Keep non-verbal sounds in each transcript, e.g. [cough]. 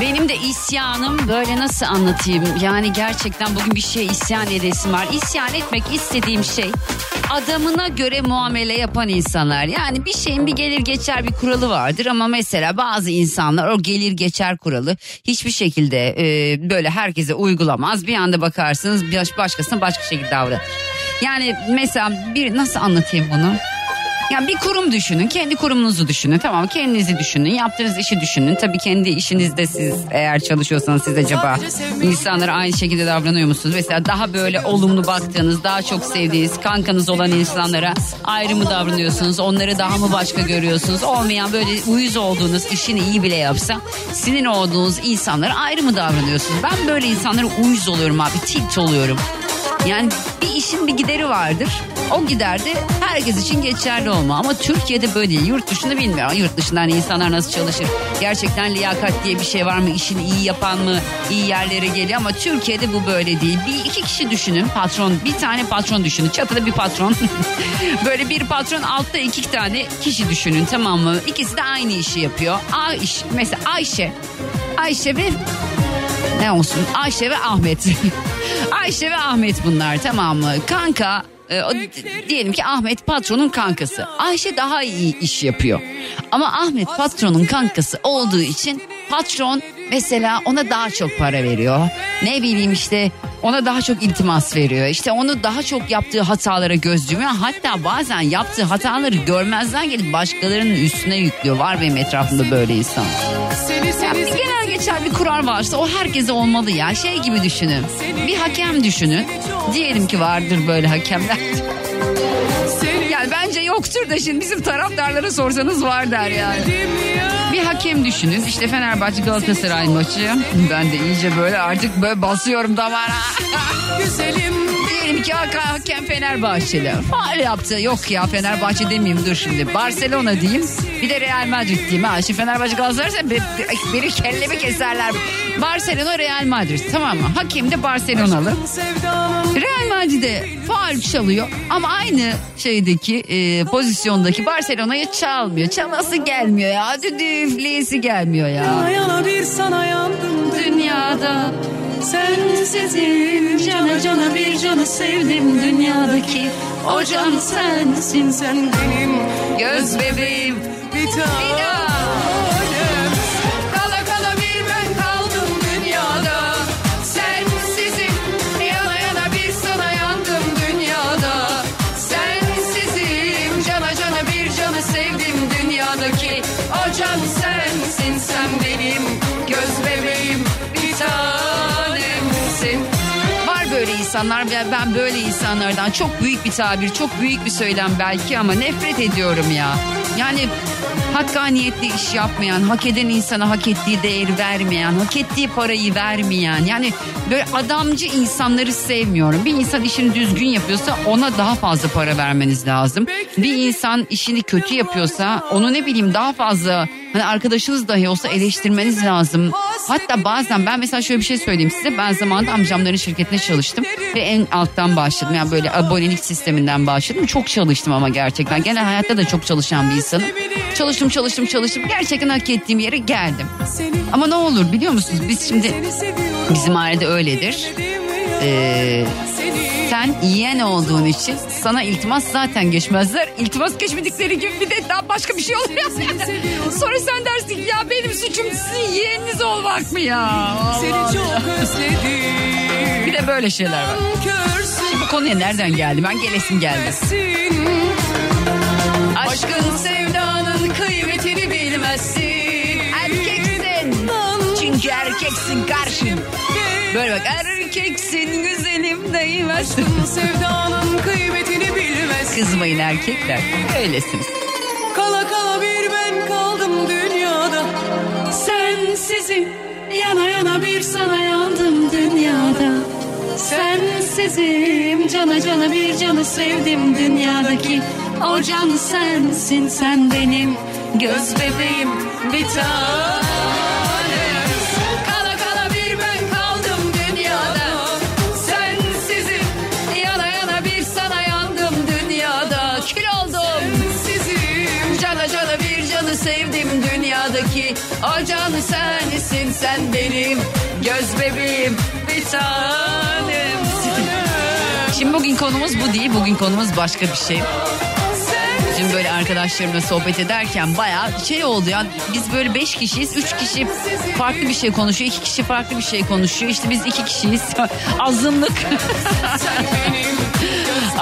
Benim de isyanım böyle nasıl anlatayım? Yani gerçekten bugün bir şey isyan edesim var. İsyan etmek istediğim şey adamına göre muamele yapan insanlar. Yani bir şeyin bir gelir geçer bir kuralı vardır ama mesela bazı insanlar o gelir geçer kuralı hiçbir şekilde e, böyle herkese uygulamaz. Bir anda bakarsınız baş, başkasına başka şekilde davranır. Yani mesela bir nasıl anlatayım bunu? Yani bir kurum düşünün, kendi kurumunuzu düşünün. Tamam kendinizi düşünün, yaptığınız işi düşünün. Tabii kendi işinizde siz eğer çalışıyorsanız siz acaba insanlara aynı şekilde davranıyor musunuz? Mesela daha böyle olumlu baktığınız, daha çok sevdiğiniz, kankanız olan insanlara ayrı mı davranıyorsunuz? Onları daha mı başka görüyorsunuz? Olmayan böyle uyuz olduğunuz, işini iyi bile yapsa sinir olduğunuz insanlara ayrı mı davranıyorsunuz? Ben böyle insanlara uyuz oluyorum abi, tilt oluyorum. Yani bir işin bir gideri vardır. O gider de herkes için geçerli olma. Ama Türkiye'de böyle değil. Yurt dışında bilmiyorum. Yurt dışından hani insanlar nasıl çalışır? Gerçekten liyakat diye bir şey var mı? İşini iyi yapan mı? iyi yerlere geliyor ama Türkiye'de bu böyle değil. Bir iki kişi düşünün. Patron, bir tane patron düşünün. Çatıda bir patron. [laughs] böyle bir patron altta iki tane kişi düşünün tamam mı? İkisi de aynı işi yapıyor. A iş mesela Ayşe. Ayşe ve ne olsun Ayşe ve Ahmet. [laughs] Ayşe ve Ahmet bunlar tamam mı? Kanka e, o, diyelim ki Ahmet patronun kankası. Ayşe daha iyi iş yapıyor. Ama Ahmet patronun kankası olduğu için patron mesela ona daha çok para veriyor. Ne bileyim işte ona daha çok iltimas veriyor. İşte onu daha çok yaptığı hatalara göz yumuyor. Hatta bazen yaptığı hataları görmezden gelip başkalarının üstüne yüklüyor. Var benim etrafımda böyle insan. Bir genel geçer bir kural varsa o herkese olmalı ya. Şey gibi düşünün. Bir hakem düşünün. Diyelim ki vardır böyle hakemler. [laughs] Bence yoktur da şimdi bizim taraftarlara sorsanız var der yani. Bir hakem düşünün. İşte Fenerbahçe Galatasaray maçı. Ben de iyice böyle artık böyle basıyorum damara. Diyelim ki hakem Fenerbahçeli. Faal yaptı. Yok ya Fenerbahçe demeyeyim dur şimdi. Barcelona diyeyim. Bir de Real Madrid diyeyim. Ha, şimdi Fenerbahçe Galatasaray be, beni kellemi keserler. Barcelona Real Madrid tamam mı? Hakem de Barcelonalı. Real Madrid'e faal çalıyor ama aynı şeydeki e, pozisyondaki Barcelona'ya çalmıyor. Çalası gelmiyor ya. Düdüfleyesi gelmiyor ya. Yana yana bir sana yandım Dünyada. Sensizim cana cana bir canı sevdim. Dünyadaki o can sensin Sen benim. Göz bebeğim. Bir Kala insanlar ve ben böyle insanlardan çok büyük bir tabir çok büyük bir söylem belki ama nefret ediyorum ya. Yani hakkaniyetli iş yapmayan, hak eden insana hak ettiği değeri vermeyen, hak ettiği parayı vermeyen. Yani böyle adamcı insanları sevmiyorum. Bir insan işini düzgün yapıyorsa ona daha fazla para vermeniz lazım. Bir insan işini kötü yapıyorsa onu ne bileyim daha fazla hani arkadaşınız dahi olsa eleştirmeniz lazım. Hatta bazen ben mesela şöyle bir şey söyleyeyim size. Ben zamanında amcamların şirketine çalıştım ve en alttan başladım. Yani böyle abonelik sisteminden başladım. Çok çalıştım ama gerçekten. Genel hayatta da çok çalışan bir insanım. Çalıştım çalıştım çalıştım. Gerçekten hak ettiğim yere geldim. Ama ne olur biliyor musunuz? Biz şimdi bizim ailede öyledir. Ee, sen yiyen olduğun için sana iltimas zaten geçmezler. İltimas geçmedikleri gibi bir de daha başka bir şey oluyor. [laughs] Sonra sen dersin ki ya benim suçum sizin yeğeniniz olmak mı ya? Seni çok özledim Bir de böyle şeyler var. Bu konuya nereden geldi? Ben gelesim geldi. Aşkın sevdanın kıymetini bilmezsin. Erkeksin. Çünkü erkeksin karşın. Böyle bak erkeksin güzelim değmezsin. Aşkın sevdanın kıymetini bilmez Kızmayın erkekler. Öylesiniz. Kala kala bir ben kaldım dünyada Sensizim yana yana bir sana yandım dünyada. Sensizim cana cana bir canı sevdim dünyadaki. O can sensin sen benim göz bebeğim bir tanem. Dünyadaki O can sensin sen benim Göz bebeğim bir tanemsin Şimdi bugün konumuz bu değil bugün konumuz başka bir şey Dün böyle arkadaşlarımla sohbet ederken bayağı şey oldu ya. Biz böyle beş kişiyiz. Üç kişi farklı bir şey konuşuyor. iki kişi farklı bir şey konuşuyor. İşte biz iki kişiyiz. [laughs] Azınlık.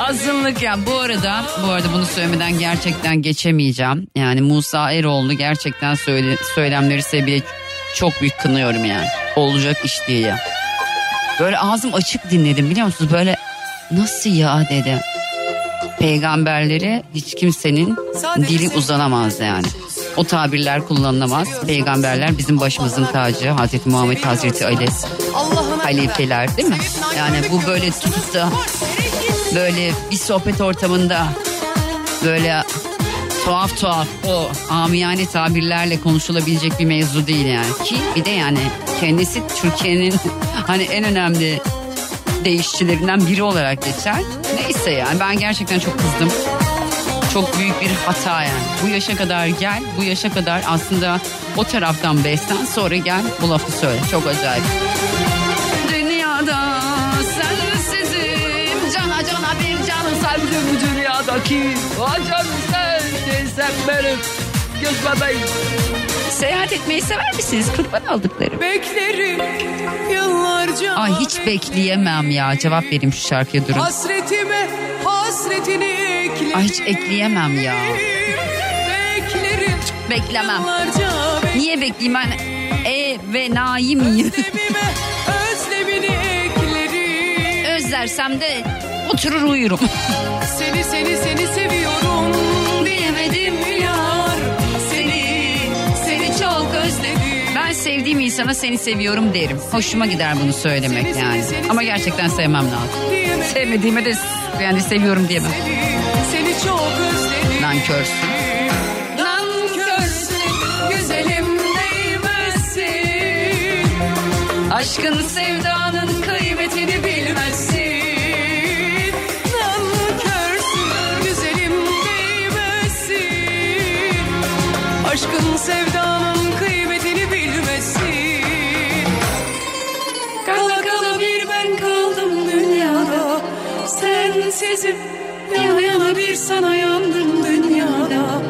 Azınlık yani bu arada bu arada bunu söylemeden gerçekten geçemeyeceğim. Yani Musa Eroğlu gerçekten söyle, söylemleri sebebiyle çok büyük kınıyorum yani. Olacak iş değil ya. Böyle ağzım açık dinledim biliyor musunuz? Böyle nasıl ya dedi peygamberlere hiç kimsenin dili uzanamaz yani. O tabirler kullanılamaz. Peygamberler bizim başımızın tacı. Hazreti Muhammed Hazreti Ali halifeler değil mi? Yani bu böyle tutup da böyle bir sohbet ortamında böyle tuhaf tuhaf o amiyane tabirlerle konuşulabilecek bir mevzu değil yani. Ki bir de yani kendisi Türkiye'nin [laughs] hani en önemli değişçilerinden biri olarak geçer. Neyse yani ben gerçekten çok kızdım. Çok büyük bir hata yani. Bu yaşa kadar gel, bu yaşa kadar aslında o taraftan beslen sonra gel bu lafı söyle. Çok acayip. Dünyadaki. Canı sensin sen benim göz bebeğim. Seyahat etmeyi sever misiniz kurban aldıklarım? Beklerim yıllarca Ay hiç bekleyemem ya cevap vereyim şu şarkıya durun. Hasretime hasretini eklerim Ay hiç ekleyemem ya. Beklerim Beklemem. yıllarca Niye bekleyeyim ben e ve mıyım? Özlemime özlemini eklerim Özlersem de oturur uyurum. Seni seni seni seviyorum diyemedim yar Seni seni çok özledim Ben sevdiğim insana seni seviyorum derim. Hoşuma gider bunu söylemek yani. Ama gerçekten sevmem lazım. diyemedim Sevmediğime de yani seviyorum diyemem. Seni çok özledim Nankörsün. Nankörsün güzelim değmezsin Aşkın sevdanın Sensizim yana yana bir sana yandım dünyada.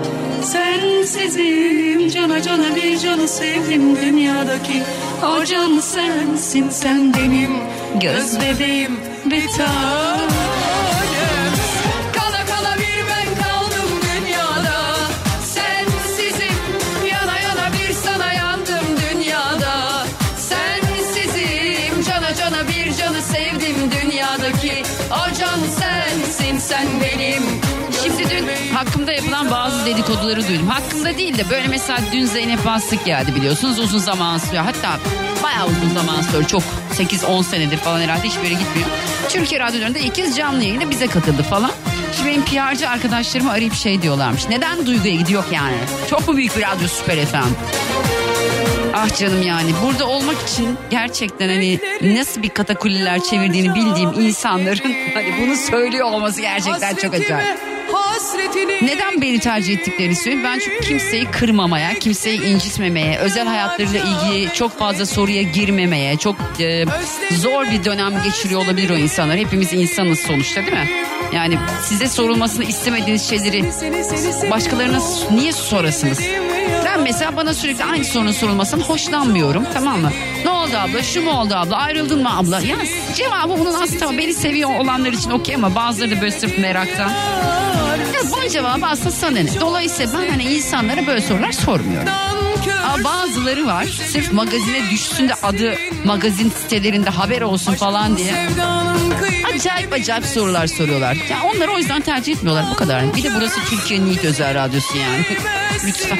Sensizim cana cana bir canı sevdim dünyadaki. O can sensin sen benim göz bebeğim. Bir tanem hakkımda yapılan bazı dedikoduları duydum. Hakkımda değil de böyle mesela dün Zeynep Bastık geldi biliyorsunuz uzun zaman sürüyor. Hatta bayağı uzun zaman sonra çok 8-10 senedir falan herhalde hiçbir yere gitmiyor. Türkiye radyolarında ilk kez canlı yayına bize katıldı falan. Şimdi benim PR'cı arkadaşlarımı arayıp şey diyorlarmış. Neden Duygu'ya gidiyor yani? Çok mu büyük bir radyo süper efendim? Ah canım yani burada olmak için gerçekten hani nasıl bir katakulliler çevirdiğini bildiğim insanların [laughs] hani bunu söylüyor olması gerçekten çok acayip. Neden beni tercih ettiklerini söyleyeyim. Ben çünkü kimseyi kırmamaya, kimseyi incitmemeye, özel hayatlarıyla ilgili çok fazla soruya girmemeye, çok e, zor bir dönem geçiriyor olabilir o insanlar. Hepimiz insanız sonuçta değil mi? Yani size sorulmasını istemediğiniz şeyleri başkalarına niye sorasınız? Ben mesela bana sürekli aynı sorunun sorulmasından hoşlanmıyorum tamam mı? Ne oldu abla? Şu mu oldu abla? Ayrıldın mı abla? Ya cevabı bunun aslında beni seviyor olanlar için okey ama bazıları da böyle sırf meraktan. Ya bunun cevabı aslında sana ne? Dolayısıyla ben hani insanlara böyle sorular sormuyorum. Ama bazıları var sırf magazine düşsün de adı magazin sitelerinde haber olsun falan diye. Acayip acayip sorular soruyorlar. Ya onları o yüzden tercih etmiyorlar bu kadar. Bir de burası Türkiye'nin ilk özel radyosu yani. Lütfen.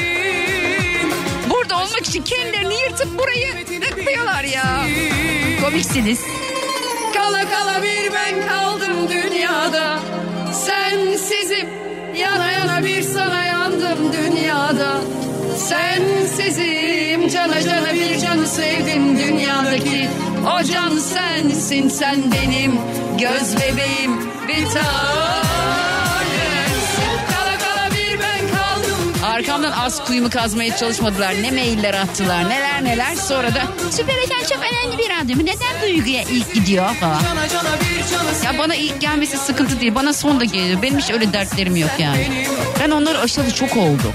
Burada olmak için kendilerini yırtıp burayı tıklıyorlar ya. Komiksiniz. Kala kala bir ben kaldım dünyada Sensizim yana yana bir sana yandım dünyada. Sensizim cana cana bir canı sevdim dünyadaki. O can sensin sen benim göz bebeğim. Bir tanem Arkamdan az kuyumu kazmaya çalışmadılar. Ne mailler attılar neler neler. Sonra da Süper Esen çok önemli bir radyo. Neden duyguya ilk gidiyor falan. Ya bana ilk gelmesi sıkıntı değil. Bana son da geliyor. Benim hiç öyle dertlerim yok yani. Ben onları aşalı çok oldu.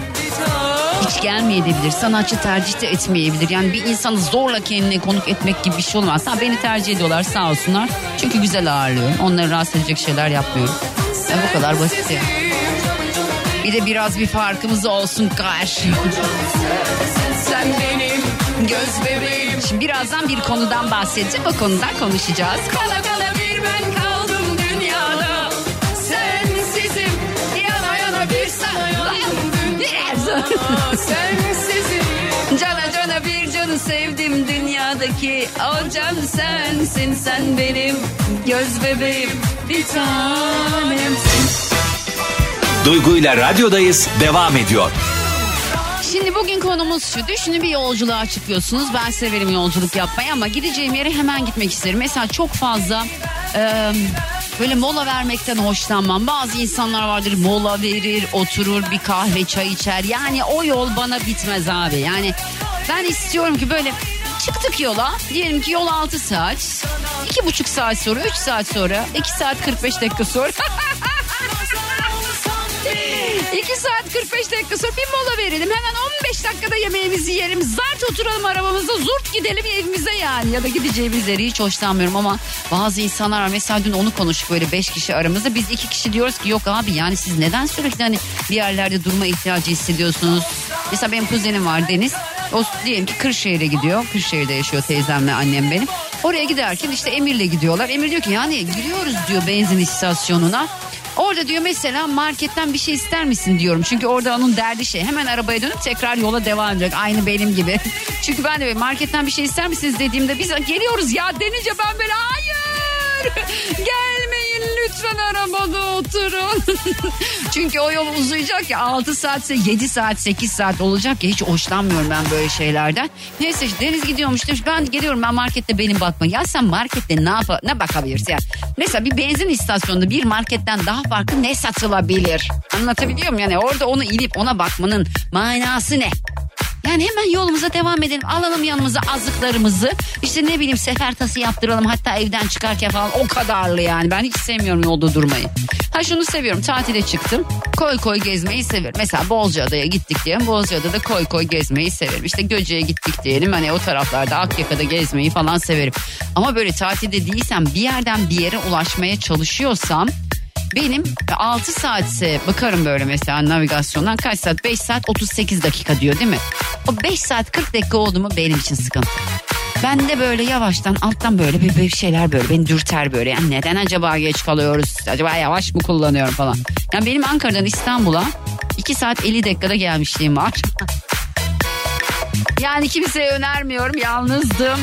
Hiç gelmeyebilir. Sanatçı tercih de etmeyebilir. Yani bir insanı zorla kendine konuk etmek gibi bir şey olmaz. Ha, beni tercih ediyorlar sağ olsunlar. Çünkü güzel ağırlıyorum. Onları rahatsız edecek şeyler yapmıyorum. Ya bu kadar basit ya. Bir de biraz bir farkımız olsun karşı. Sen benim göz bebeğim Şimdi birazdan bir konudan bahsedeceğim. O konudan konuşacağız. Kala kala bir ben kaldım dünyada Sensizim yana yana bir sana yandım dünyada Sensizim [laughs] Cana cana bir canı sevdim dünyadaki o can sensin sen benim göz bebeğim bir tanemsin. Duygu ile radyodayız devam ediyor. Şimdi bugün konumuz şu. Düşünün bir yolculuğa çıkıyorsunuz. Ben severim yolculuk yapmayı ama gideceğim yere hemen gitmek isterim. Mesela çok fazla e, böyle mola vermekten hoşlanmam. Bazı insanlar vardır mola verir, oturur bir kahve çay içer. Yani o yol bana bitmez abi. Yani ben istiyorum ki böyle çıktık yola. Diyelim ki yol 6 saat. 2,5 saat sonra, 3 saat sonra, 2 saat 45 dakika sonra. [laughs] 2 saat 45 dakika sonra bir mola verelim. Hemen 15 dakikada yemeğimizi yiyelim. Zart oturalım arabamızda zurt gidelim evimize yani. Ya da gideceğimiz yeri hiç hoşlanmıyorum ama bazı insanlar. Mesela dün onu konuştuk böyle 5 kişi aramızda. Biz 2 kişi diyoruz ki yok abi yani siz neden sürekli hani bir yerlerde durma ihtiyacı hissediyorsunuz? Mesela benim kuzenim var Deniz. O diyelim ki Kırşehir'e gidiyor. Kırşehir'de yaşıyor teyzemle annem benim. Oraya giderken işte Emir'le gidiyorlar. Emir diyor ki yani giriyoruz diyor benzin istasyonuna. Orada diyor mesela marketten bir şey ister misin diyorum. Çünkü orada onun derdi şey. Hemen arabaya dönüp tekrar yola devam edecek. Aynı benim gibi. [laughs] Çünkü ben de marketten bir şey ister misiniz dediğimde biz geliyoruz ya denince ben böyle hayır. [laughs] Gelmeyin lütfen arabada oturun. [laughs] Çünkü o yol uzayacak ya 6 saatse 7 saat 8 saat olacak ya hiç hoşlanmıyorum ben böyle şeylerden. Neyse işte Deniz gidiyormuş demiş ben geliyorum ben markette benim bakma. Ya sen markette ne, yap ne bakabilirsin ya? Mesela bir benzin istasyonunda bir marketten daha farklı ne satılabilir? Anlatabiliyor muyum? Yani orada onu inip ona bakmanın manası ne? Yani hemen yolumuza devam edelim. Alalım yanımıza azıklarımızı. İşte ne bileyim sefer tası yaptıralım. Hatta evden çıkarken falan o kadarlı yani. Ben hiç sevmiyorum yolda durmayı. Ha şunu seviyorum. Tatile çıktım. Koy koy gezmeyi severim. Mesela Bozcaada'ya gittik diyelim. Bozcaada'da koy koy gezmeyi severim. İşte Göce'ye gittik diyelim. Hani o taraflarda Akyaka'da gezmeyi falan severim. Ama böyle tatilde değilsem bir yerden bir yere ulaşmaya çalışıyorsam benim 6 saatse bakarım böyle mesela navigasyondan kaç saat 5 saat 38 dakika diyor değil mi? O 5 saat 40 dakika oldu mu benim için sıkıntı. Ben de böyle yavaştan alttan böyle bir, bir şeyler böyle beni dürter böyle. Yani neden acaba geç kalıyoruz? Acaba yavaş mı kullanıyorum falan. Yani benim Ankara'dan İstanbul'a 2 saat 50 dakikada gelmişliğim var. yani kimseye önermiyorum yalnızdım.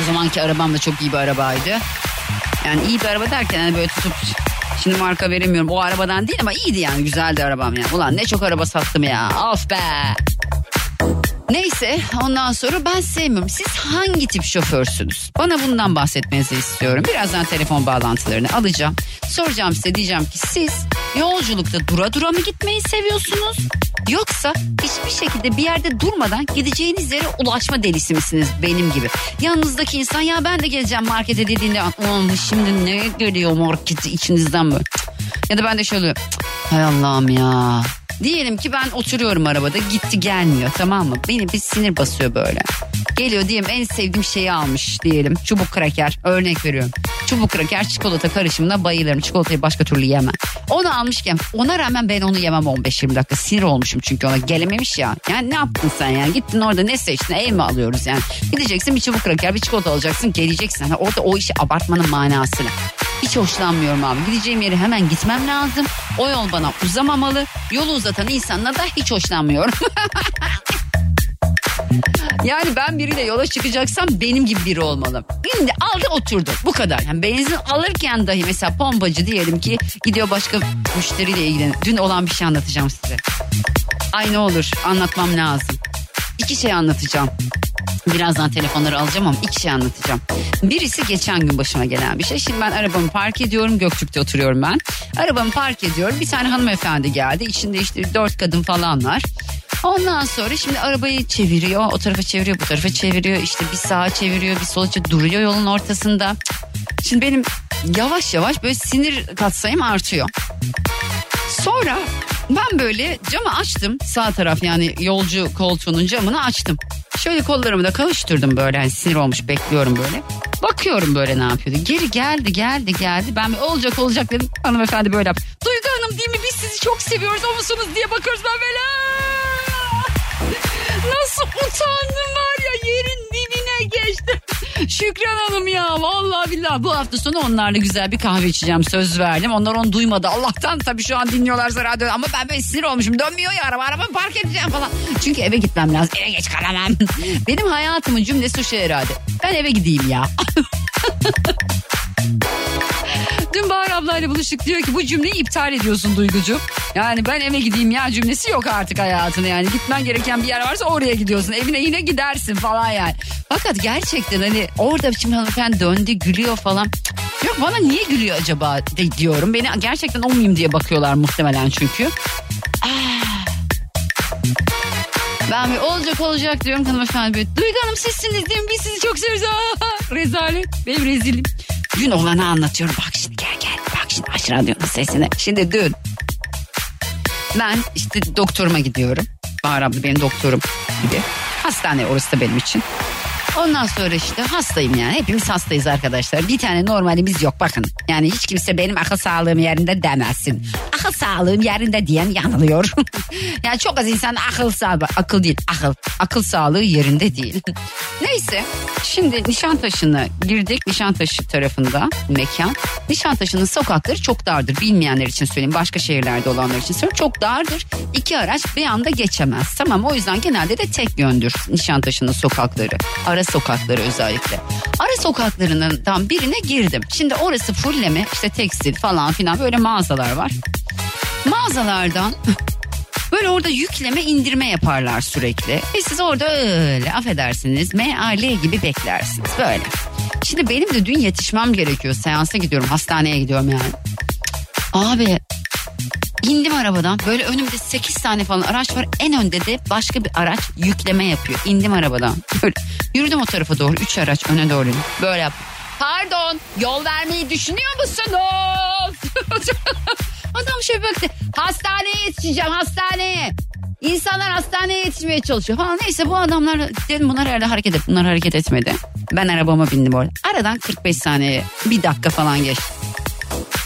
O zamanki arabam da çok iyi bir arabaydı. Yani iyi bir araba derken hani böyle tutup şimdi marka veremiyorum. O arabadan değil ama iyiydi yani güzeldi arabam yani. Ulan ne çok araba sattım ya. Of be. Neyse ondan sonra ben sevmiyorum. Siz hangi tip şoförsünüz? Bana bundan bahsetmenizi istiyorum. Birazdan telefon bağlantılarını alacağım. Soracağım size diyeceğim ki siz yolculukta dura dura mı gitmeyi seviyorsunuz? Yoksa hiçbir şekilde bir yerde durmadan gideceğiniz yere ulaşma delisi misiniz benim gibi? Yanınızdaki insan ya ben de geleceğim markete dediğinde "Aman şimdi ne geliyor marketi içinizden böyle. Ya da ben de şöyle "Cık, hay Allah'ım ya Diyelim ki ben oturuyorum arabada gitti gelmiyor tamam mı? Beni bir sinir basıyor böyle. Geliyor diyelim en sevdiğim şeyi almış diyelim. Çubuk kraker örnek veriyorum. Çubuk kraker çikolata karışımına bayılırım. Çikolatayı başka türlü yemem. Onu almışken ona rağmen ben onu yemem 15-20 dakika. Sinir olmuşum çünkü ona gelememiş ya. Yani ne yaptın sen yani? Gittin orada ne seçtin? Ev mi alıyoruz yani? Gideceksin bir çubuk kraker bir çikolata alacaksın geleceksin. Yani orada o işi abartmanın manası ne? Hiç hoşlanmıyorum abi. Gideceğim yere hemen gitmem lazım. O yol bana uzamamalı. Yolu uzatan insanla da hiç hoşlanmıyorum. [laughs] yani ben biriyle yola çıkacaksam benim gibi biri olmalı. Şimdi aldı oturdu bu kadar. Yani benzin alırken dahi mesela pompacı diyelim ki gidiyor başka müşteriyle ilgileniyor. Dün olan bir şey anlatacağım size. Ay ne olur anlatmam lazım. İki şey anlatacağım. Birazdan telefonları alacağım ama iki şey anlatacağım. Birisi geçen gün başıma gelen bir şey. Şimdi ben arabamı park ediyorum. Göktürk'te oturuyorum ben. Arabamı park ediyorum. Bir tane hanımefendi geldi. İçinde işte dört kadın falan var. Ondan sonra şimdi arabayı çeviriyor. O tarafa çeviriyor, bu tarafa çeviriyor. İşte bir sağa çeviriyor, bir sola çeviriyor. Duruyor yolun ortasında. Şimdi benim yavaş yavaş böyle sinir katsayım artıyor. Sonra ben böyle camı açtım. Sağ taraf yani yolcu koltuğunun camını açtım. Şöyle kollarımı da kavuşturdum böyle hani sinir olmuş bekliyorum böyle. Bakıyorum böyle ne yapıyordu. Geri geldi geldi geldi. Ben olacak olacak dedim. Hanımefendi böyle yaptı. Duygu Hanım değil mi biz sizi çok seviyoruz o musunuz diye bakıyoruz ben böyle. Şükran Hanım ya vallahi billahi bu hafta sonu onlarla güzel bir kahve içeceğim söz verdim. Onlar onu duymadı Allah'tan tabii şu an dinliyorlarsa radyo ama ben böyle sinir olmuşum dönmüyor ya araba araba park edeceğim falan. Çünkü eve gitmem lazım eve geç kalamam. [laughs] Benim hayatımın cümlesi şu herhalde ben eve gideyim ya. [laughs] Ablayla buluştuk diyor ki bu cümleyi iptal ediyorsun Duygucuğum. Yani ben eve gideyim ya cümlesi yok artık hayatında yani. Gitmen gereken bir yer varsa oraya gidiyorsun. Evine yine gidersin falan yani. Fakat gerçekten hani orada şimdi hanımefendi döndü gülüyor falan. Yok bana niye gülüyor acaba de, diyorum. Beni gerçekten o muyum diye bakıyorlar muhtemelen çünkü. Ah. Ben bir olacak olacak diyorum hanımefendi böyle. Duygu Hanım sizsiniz değil? Biz sizi çok seviyoruz. Aa, rezalet. Benim rezilim. Dün olanı anlatıyorum. Bak şimdi gel gel. Bak şimdi aç radyonun sesini. Şimdi dün ben işte doktoruma gidiyorum. Bahar abla benim doktorum gibi. Hastane orası da benim için. Ondan sonra işte hastayım yani. Hepimiz hastayız arkadaşlar. Bir tane normalimiz yok bakın. Yani hiç kimse benim akıl sağlığım yerinde demezsin. Akıl sağlığım yerinde diyen yanılıyor. [laughs] yani çok az insan akıl sağlığı, akıl değil akıl. Akıl sağlığı yerinde değil. [laughs] Neyse şimdi Nişantaşı'na girdik. Nişantaşı tarafında mekan. Nişantaşı'nın sokakları çok dardır. Bilmeyenler için söyleyeyim. Başka şehirlerde olanlar için söyleyeyim. Çok dardır. İki araç bir anda geçemez. Tamam o yüzden genelde de tek yöndür Nişantaşı'nın sokakları. Ara sokakları özellikle. Ara sokaklarından birine girdim. Şimdi orası fulleme işte tekstil falan filan böyle mağazalar var. Mağazalardan [laughs] Böyle orada yükleme indirme yaparlar sürekli. Ve siz orada öyle affedersiniz MAL gibi beklersiniz böyle. Şimdi benim de dün yetişmem gerekiyor. Seansa gidiyorum hastaneye gidiyorum yani. Abi İndim arabadan böyle önümde 8 tane falan araç var. En önde de başka bir araç yükleme yapıyor. İndim arabadan. Böyle yürüdüm o tarafa doğru. 3 araç öne doğru. Böyle yap. Pardon yol vermeyi düşünüyor musunuz? [laughs] Adam şöyle baktı. Hastaneye yetişeceğim hastaneye. İnsanlar hastaneye yetişmeye çalışıyor falan. Neyse bu adamlar dedim bunlar herhalde hareket et. Bunlar hareket etmedi. Ben arabama bindim orada. Aradan 45 saniye bir dakika falan geçti.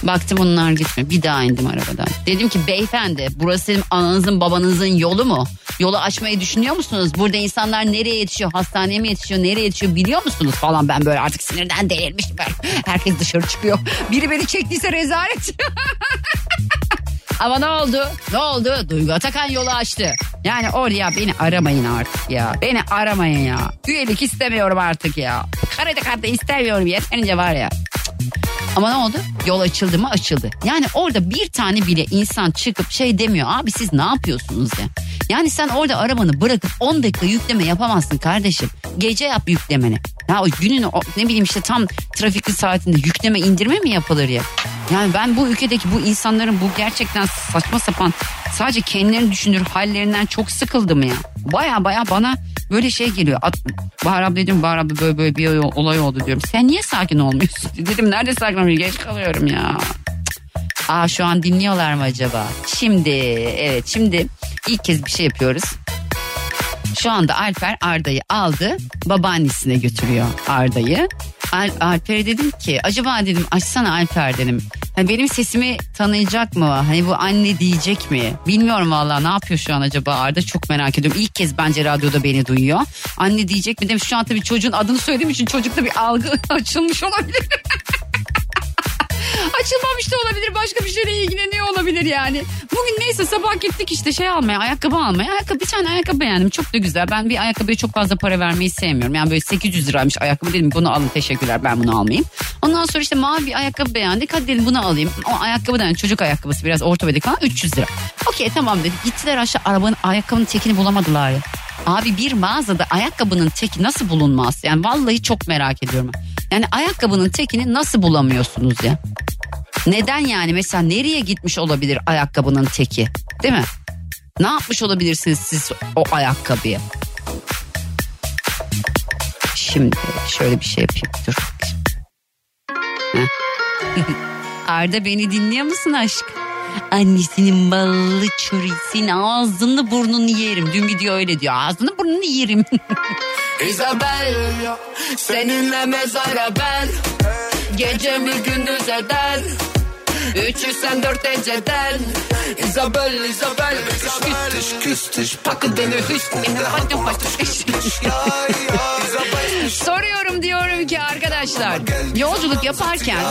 Baktım onlar gitmiyor. Bir daha indim arabadan. Dedim ki beyefendi burası dedim ananızın babanızın yolu mu? Yolu açmayı düşünüyor musunuz? Burada insanlar nereye yetişiyor? Hastaneye mi yetişiyor? Nereye yetişiyor biliyor musunuz? Falan ben böyle artık sinirden delirmişim. [laughs] Herkes dışarı çıkıyor. Biri beni çektiyse rezalet. [laughs] Ama ne oldu? Ne oldu? Duygu Atakan yolu açtı. Yani oraya beni aramayın artık ya. Beni aramayın ya. Üyelik istemiyorum artık ya. Kredi kartı istemiyorum yeterince var ya. Ama ne oldu? Yol açıldı mı açıldı. Yani orada bir tane bile insan çıkıp şey demiyor. Abi siz ne yapıyorsunuz ya? Yani sen orada arabanı bırakıp 10 dakika yükleme yapamazsın kardeşim. Gece yap yüklemeni. Ya o günün o, ne bileyim işte tam trafikli saatinde yükleme indirme mi yapılır ya? Yani ben bu ülkedeki bu insanların bu gerçekten saçma sapan sadece kendilerini düşünür hallerinden çok sıkıldım ya. Baya baya bana böyle şey geliyor. At, Bahar abla dedim Bahar abla böyle böyle bir olay oldu diyorum. Sen niye sakin olmuyorsun? [laughs] Dedim nerede sakin olmuyorum? Geç kalıyorum ya. Aa şu an dinliyorlar mı acaba? Şimdi evet şimdi ilk kez bir şey yapıyoruz. Şu anda Alper Arda'yı aldı babaannesine götürüyor Arda'yı. Al, Alper'e dedim ki acaba dedim açsana Alper dedim. Hani benim sesimi tanıyacak mı? Hani bu anne diyecek mi? Bilmiyorum valla ne yapıyor şu an acaba Arda çok merak ediyorum. İlk kez bence radyoda beni duyuyor. Anne diyecek mi dedim şu an tabii çocuğun adını söylediğim için çocukta bir algı [laughs] açılmış olabilir. Açılmamış da olabilir başka bir şeyle ilgileniyor olabilir yani. Bugün neyse sabah gittik işte şey almaya ayakkabı almaya. Ayakkabı, bir tane ayakkabı beğendim çok da güzel. Ben bir ayakkabıya çok fazla para vermeyi sevmiyorum. Yani böyle 800 liraymış ayakkabı dedim bunu alın teşekkürler ben bunu almayayım. Ondan sonra işte mavi bir ayakkabı beğendik. Hadi dedim bunu alayım. O ayakkabı da yani çocuk ayakkabısı biraz ortopedik falan 300 lira. Okey tamam dedik. Gittiler aşağı arabanın ayakkabının tekini bulamadılar ya. Abi bir mağazada ayakkabının teki nasıl bulunmaz? Yani vallahi çok merak ediyorum. Yani ayakkabının tekini nasıl bulamıyorsunuz ya? Neden yani mesela nereye gitmiş olabilir ayakkabının teki? Değil mi? Ne yapmış olabilirsiniz siz o ayakkabıya? Şimdi şöyle bir şey yapayım. Dur. [laughs] Arda beni dinliyor musun aşk? Annesinin ballı çöreğin ağzını burnunu yerim. Dün video öyle diyor. Ağzını burnunu yerim. [laughs] Isabel Seninle mezara ben Gecemi gündüz eder Üçü sen dört eceden Isabel, Isabel Küstüş, küstüş Pakı hüsnüne Patı patı Soruyorum diyorum ki arkadaşlar. Yolculuk yaparken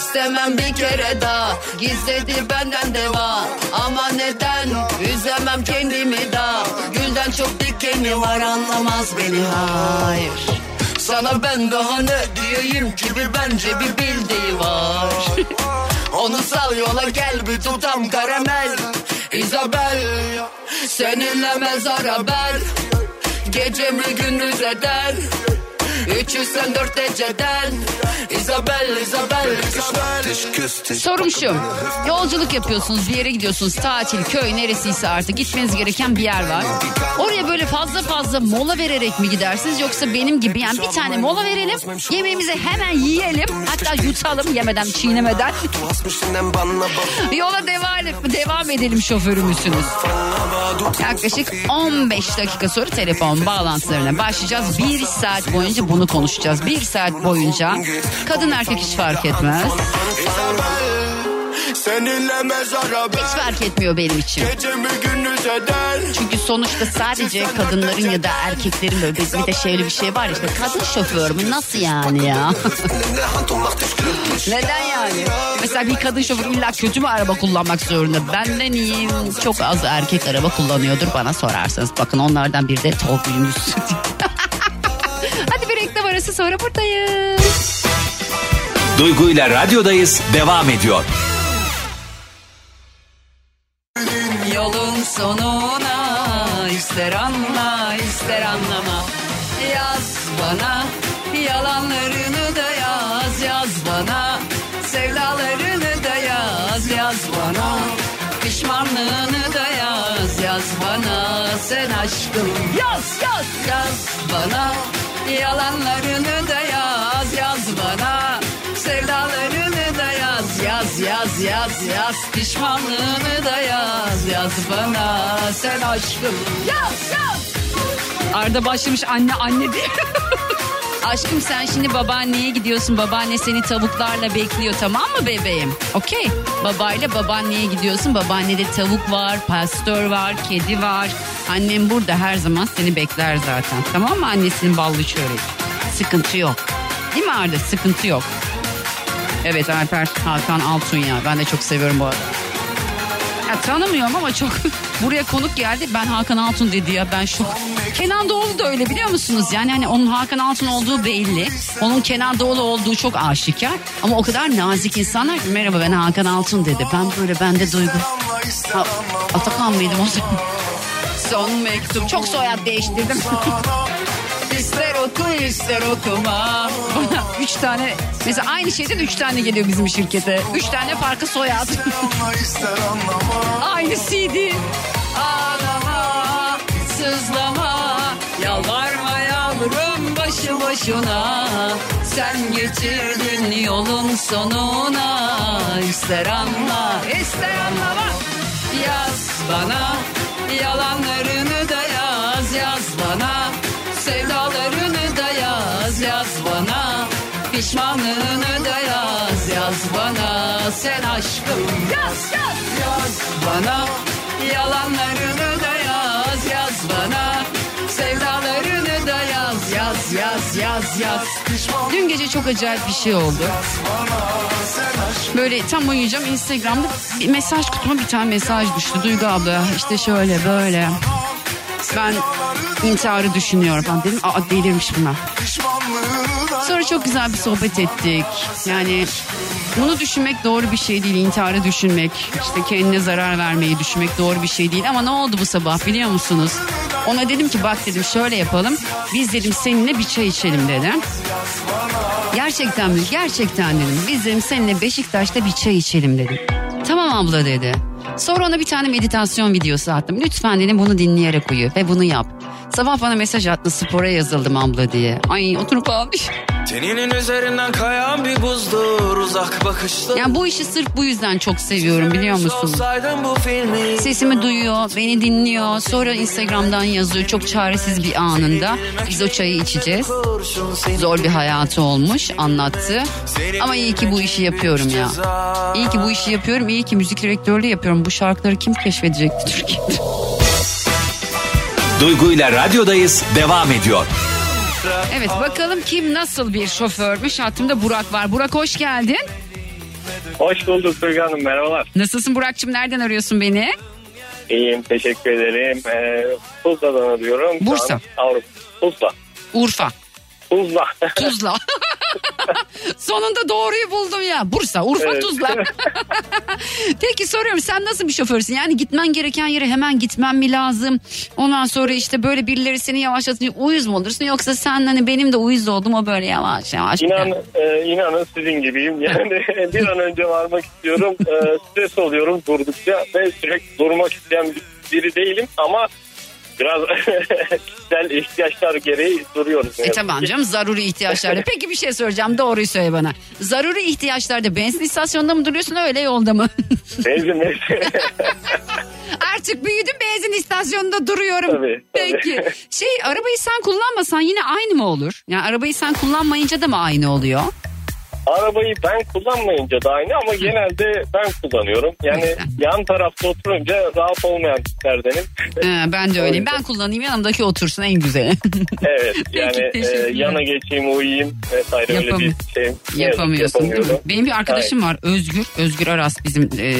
İstemem bir kere daha. Gizledi benden deva. Ama neden? Üzemem kendimi daha. Gülden çok dikeni var Anlamaz beni. Hayır. Sana ben daha ne diyeyim ki? Bir bence bir bildiği var. [laughs] Onu sal yola gel bir tutam karamel. Isabel Seninle mezara ben. Gecemi gündüz eder Üçü sen dört eceden Isabel, Isabel, Isabel sorum şu. Yolculuk yapıyorsunuz bir yere gidiyorsunuz. Tatil, köy neresiyse artık gitmeniz gereken bir yer var. Oraya böyle fazla fazla mola vererek mi gidersiniz yoksa benim gibi yani bir tane mola verelim. Yemeğimizi hemen yiyelim. Hatta yutalım yemeden çiğnemeden. Yola devam, devam edelim şoförümüzsünüz. Yaklaşık 15 dakika sonra telefon bağlantılarına başlayacağız. Bir saat boyunca bunu konuşacağız. Bir saat boyunca kadın erkek hiç fark etmez. Hiç fark etmiyor benim için. Çünkü sonuçta sadece kadınların ya da erkeklerin böyle bir de şöyle bir şey var ya, işte kadın şoför mü nasıl yani ya? [laughs] Neden yani? Mesela bir kadın şoför illa kötü mü araba kullanmak zorunda? Benden iyiyim çok az erkek araba kullanıyordur bana sorarsanız. Bakın onlardan biri de bir reklam [laughs] arası sonra buradayız. Duygu ile radyodayız devam ediyor. Yolun sonuna ister anla ister anlama. Yaz bana yalanlarını da yaz yaz bana. Sevdalarını da yaz yaz bana. Pişmanlığını da yaz yaz bana. Sen aşkım yaz yaz yaz bana Yalanlarını da yaz yaz bana. Sevdalarını da yaz yaz yaz yaz yaz. Pişmanlığını da yaz yaz bana. Sen aşkım yaz yaz. Arda başlamış anne anne diye. [laughs] Aşkım sen şimdi babaanneye gidiyorsun. Babaanne seni tavuklarla bekliyor tamam mı bebeğim? Okey. Babayla babaanneye gidiyorsun. Babaannede tavuk var, pastör var, kedi var. Annem burada her zaman seni bekler zaten. Tamam mı annesinin ballı çöreği? Sıkıntı yok. Değil mi Arda? Sıkıntı yok. Evet Alper Hakan Altun ya. Ben de çok seviyorum bu arada. Ya tanımıyorum ama çok [laughs] buraya konuk geldi. Ben Hakan Altun dedi ya ben şu Kenan Doğulu da öyle biliyor musunuz? Yani hani onun Hakan Altun olduğu belli. Onun Kenan Doğulu olduğu çok aşikar. Ama o kadar nazik insanlar ki merhaba ben Hakan Altun dedi. Ben böyle bende duygu. Ha, Atakan mıydım o zaman? [laughs] Son mektup. Çok soyad değiştirdim. [laughs] Oku ister okuma. Bana [laughs] üç tane mesela aynı şeyden üç tane geliyor bizim şirkete. Üç tane farklı soyad. aynı CD. Ağlama sızlama. Yalvarma yavrum başı boşuna. Sen getirdin yolun sonuna. İster anla ister anlama. Yaz bana yalanlarını da yaz yaz bana. Sevdalarını Pişmanlığını da yaz yaz bana Sen aşkım yaz yaz yaz bana Yalanlarını da yaz yaz bana Sevdalarını da yaz yaz yaz yaz yaz Dün gece çok acayip bir şey oldu. Böyle tam uyuyacağım Instagram'da bir mesaj kutuma bir tane mesaj düştü. Duygu abla işte şöyle böyle. Ben intiharı düşünüyorum falan dedim. Aa delirmiş bunlar. Sonra çok güzel bir sohbet ettik. Yani bunu düşünmek doğru bir şey değil. İntiharı düşünmek, işte kendine zarar vermeyi düşünmek doğru bir şey değil. Ama ne oldu bu sabah biliyor musunuz? Ona dedim ki bak dedim şöyle yapalım. Biz dedim seninle bir çay içelim dedim. Gerçekten mi? Gerçekten dedim. Biz dedim seninle Beşiktaş'ta bir çay içelim dedim. Tamam abla dedi. Sonra ona bir tane meditasyon videosu attım. Lütfen dedim bunu dinleyerek uyu ve bunu yap. Sabah bana mesaj attı spora yazıldım abla diye. Ay oturup ağlamış. Teninin üzerinden kayan bir buzdur uzak bakışlı. Yani bu işi sırf bu yüzden çok seviyorum biliyor musun? Sesimi duyuyor, beni dinliyor. Sonra Instagram'dan yazıyor çok çaresiz bir anında. Biz o çayı içeceğiz. Zor bir hayatı olmuş anlattı. Ama iyi ki bu işi yapıyorum ya. İyi ki bu işi yapıyorum. iyi ki müzik direktörlüğü yapıyorum. Bu şarkıları kim keşfedecekti Türkiye'de? Duygu ile radyodayız devam ediyor. Evet bakalım kim nasıl bir şoförmüş. Hattımda Burak var. Burak hoş geldin. Hoş bulduk Duygu Hanım merhabalar. Nasılsın Burak'cığım? Nereden arıyorsun beni? İyiyim teşekkür ederim. Ee, Tuzla'dan arıyorum. Bursa. Avrupa. Tuzla. Urfa. Tuzla. Tuzla. [laughs] Sonunda doğruyu buldum ya. Bursa, Urfa, Evet. Tuzla. [laughs] Peki soruyorum sen nasıl bir şoförsün? Yani gitmen gereken yere hemen gitmen mi lazım? Ondan sonra işte böyle birileri seni yavaşlatınca uyuz mu olursun? Yoksa sen hani benim de uyuz oldum o böyle yavaş yavaş. İnan, e, inanın sizin gibiyim. Yani [laughs] bir an önce varmak istiyorum. E, stres oluyorum durdukça ve sürekli durmak isteyen bir- biri değilim ama biraz [laughs] kişisel ihtiyaçlar gereği duruyoruz. E tamam canım zaruri ihtiyaçlarda. [laughs] Peki bir şey soracağım doğruyu söyle bana. Zaruri ihtiyaçlarda benzin istasyonunda mı duruyorsun öyle yolda mı? [laughs] Benzin benzin. Artık büyüdüm benzin istasyonunda duruyorum. Tabii, tabii. Peki şey arabayı sen kullanmasan yine aynı mı olur? Yani arabayı sen kullanmayınca da mı aynı oluyor? Arabayı ben kullanmayınca da aynı ama [laughs] genelde ben kullanıyorum. Yani Güzel. [laughs] yan tarafta oturunca rahat olmayan tiplerdenim. Ee, ben de öyleyim. Öyle. Ben kullanayım yanımdaki otursun en güzeli. [laughs] Evet Peki, yani teşekkürler. e, yana geçeyim uyuyayım vesaire öyle Yapamı- bir şey. Yapamıyorsun değil mi? Benim bir arkadaşım var Özgür. Özgür Aras bizim e,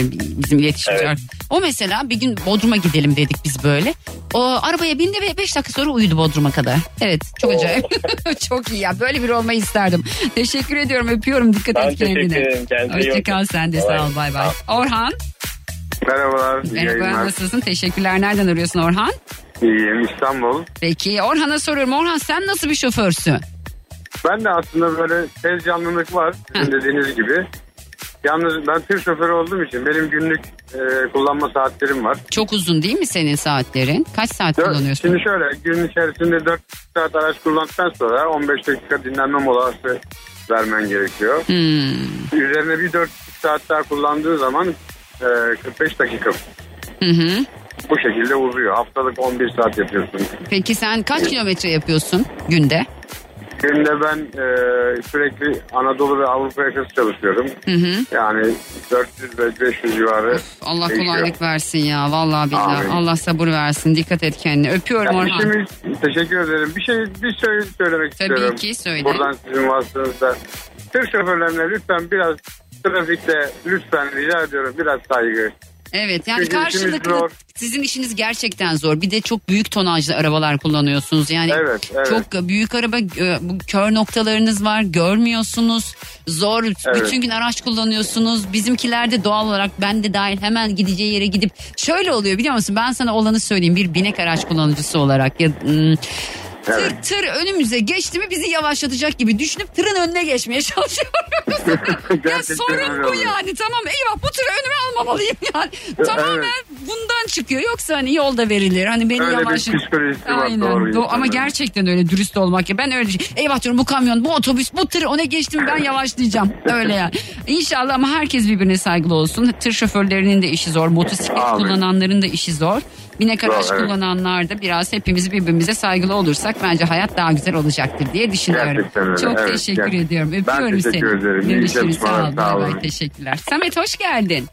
bizim iletişimci. Evet. O mesela bir gün Bodrum'a gidelim dedik biz böyle. O arabaya bindi ve 5 dakika sonra uyudu Bodrum'a kadar. Evet çok acayip. çok iyi ya böyle bir olmayı isterdim. Teşekkür ediyorum öpüyorum dikkat Ben et kendine. Hoşçakal sen de Bay sağ ol bay bay. Orhan Merhabalar. merhaba yayınlar. nasılsın? Teşekkürler. Nereden arıyorsun Orhan? İyiyim İstanbul. Peki Orhan'a soruyorum. Orhan sen nasıl bir şoförsün? Ben de aslında böyle tez canlılık var. Sizin dediğiniz gibi. Yalnız ben tır şoförü olduğum için benim günlük e, kullanma saatlerim var. Çok uzun değil mi senin saatlerin? Kaç saat Dört- kullanıyorsun? Şimdi şöyle gün içerisinde 4 saat araç kullandıktan sonra 15 dakika dinlenme molası vermen gerekiyor. Hmm. Üzerine bir 4 saat daha kullandığı zaman e, 45 dakika Hı hı. bu şekilde uzuyor. Haftalık 11 saat yapıyorsun. Peki sen kaç kilometre yapıyorsun günde? Günde ben e, sürekli Anadolu ve Avrupa yakası çalışıyorum. Hı hı. Yani 400 ve 500 civarı. Allah değişiyor. kolaylık versin ya. Vallahi billahi. Amin. Allah sabır versin. Dikkat et kendine. Öpüyorum Ya Orhan. işimiz, teşekkür ederim. Bir şey bir şey söylemek Tabii istiyorum. ki, söyle. Buradan sizin vasıtanızda. Tır şoförlerine lütfen biraz trafikte lütfen rica ediyorum biraz saygı. Evet yani işimiz karşılıklı zor. sizin işiniz gerçekten zor. Bir de çok büyük tonajlı arabalar kullanıyorsunuz. Yani Evet, evet. çok büyük araba e, bu kör noktalarınız var. Görmüyorsunuz. Zor. Bütün gün araç kullanıyorsunuz. Bizimkilerde doğal olarak ben de dahil hemen gideceği yere gidip şöyle oluyor biliyor musun? Ben sana olanı söyleyeyim. Bir binek araç kullanıcısı olarak ya Tır, Evet. tır önümüze geçti mi bizi yavaşlatacak gibi düşünüp tırın önüne geçmeye [laughs] çalışıyoruz. [laughs] ya Gerçekten sorun öyle bu oluyor. yani tamam eyvah bu tırı önüme almamalıyım yani. Tamamen bundan çıkıyor yoksa hani yolda verilir hani beni Öyle bir yavaş... psikolojisi var, Aynen. doğru Do- diyorsun, ama gerçekten öyle dürüst olmak ya ben öyle eyvah diyorum bu kamyon bu otobüs bu tır ona geçtim ben yavaşlayacağım öyle yani. [laughs] İnşallah ama herkes birbirine saygılı olsun. Tır şoförlerinin de işi zor motosiklet Amin. kullananların da işi zor. Binek araç evet. kullananlar da biraz hepimiz birbirimize saygılı olursak bence hayat daha güzel olacaktır diye düşünüyorum. Gerçekten öyle, Çok evet, teşekkür gerçekten. ediyorum. Ben Öpüyorum teşekkür seni. ederim. Görüşürüz. Sağ çalışmalar, ol. sağ olun. Teşekkürler. Samet hoş geldin.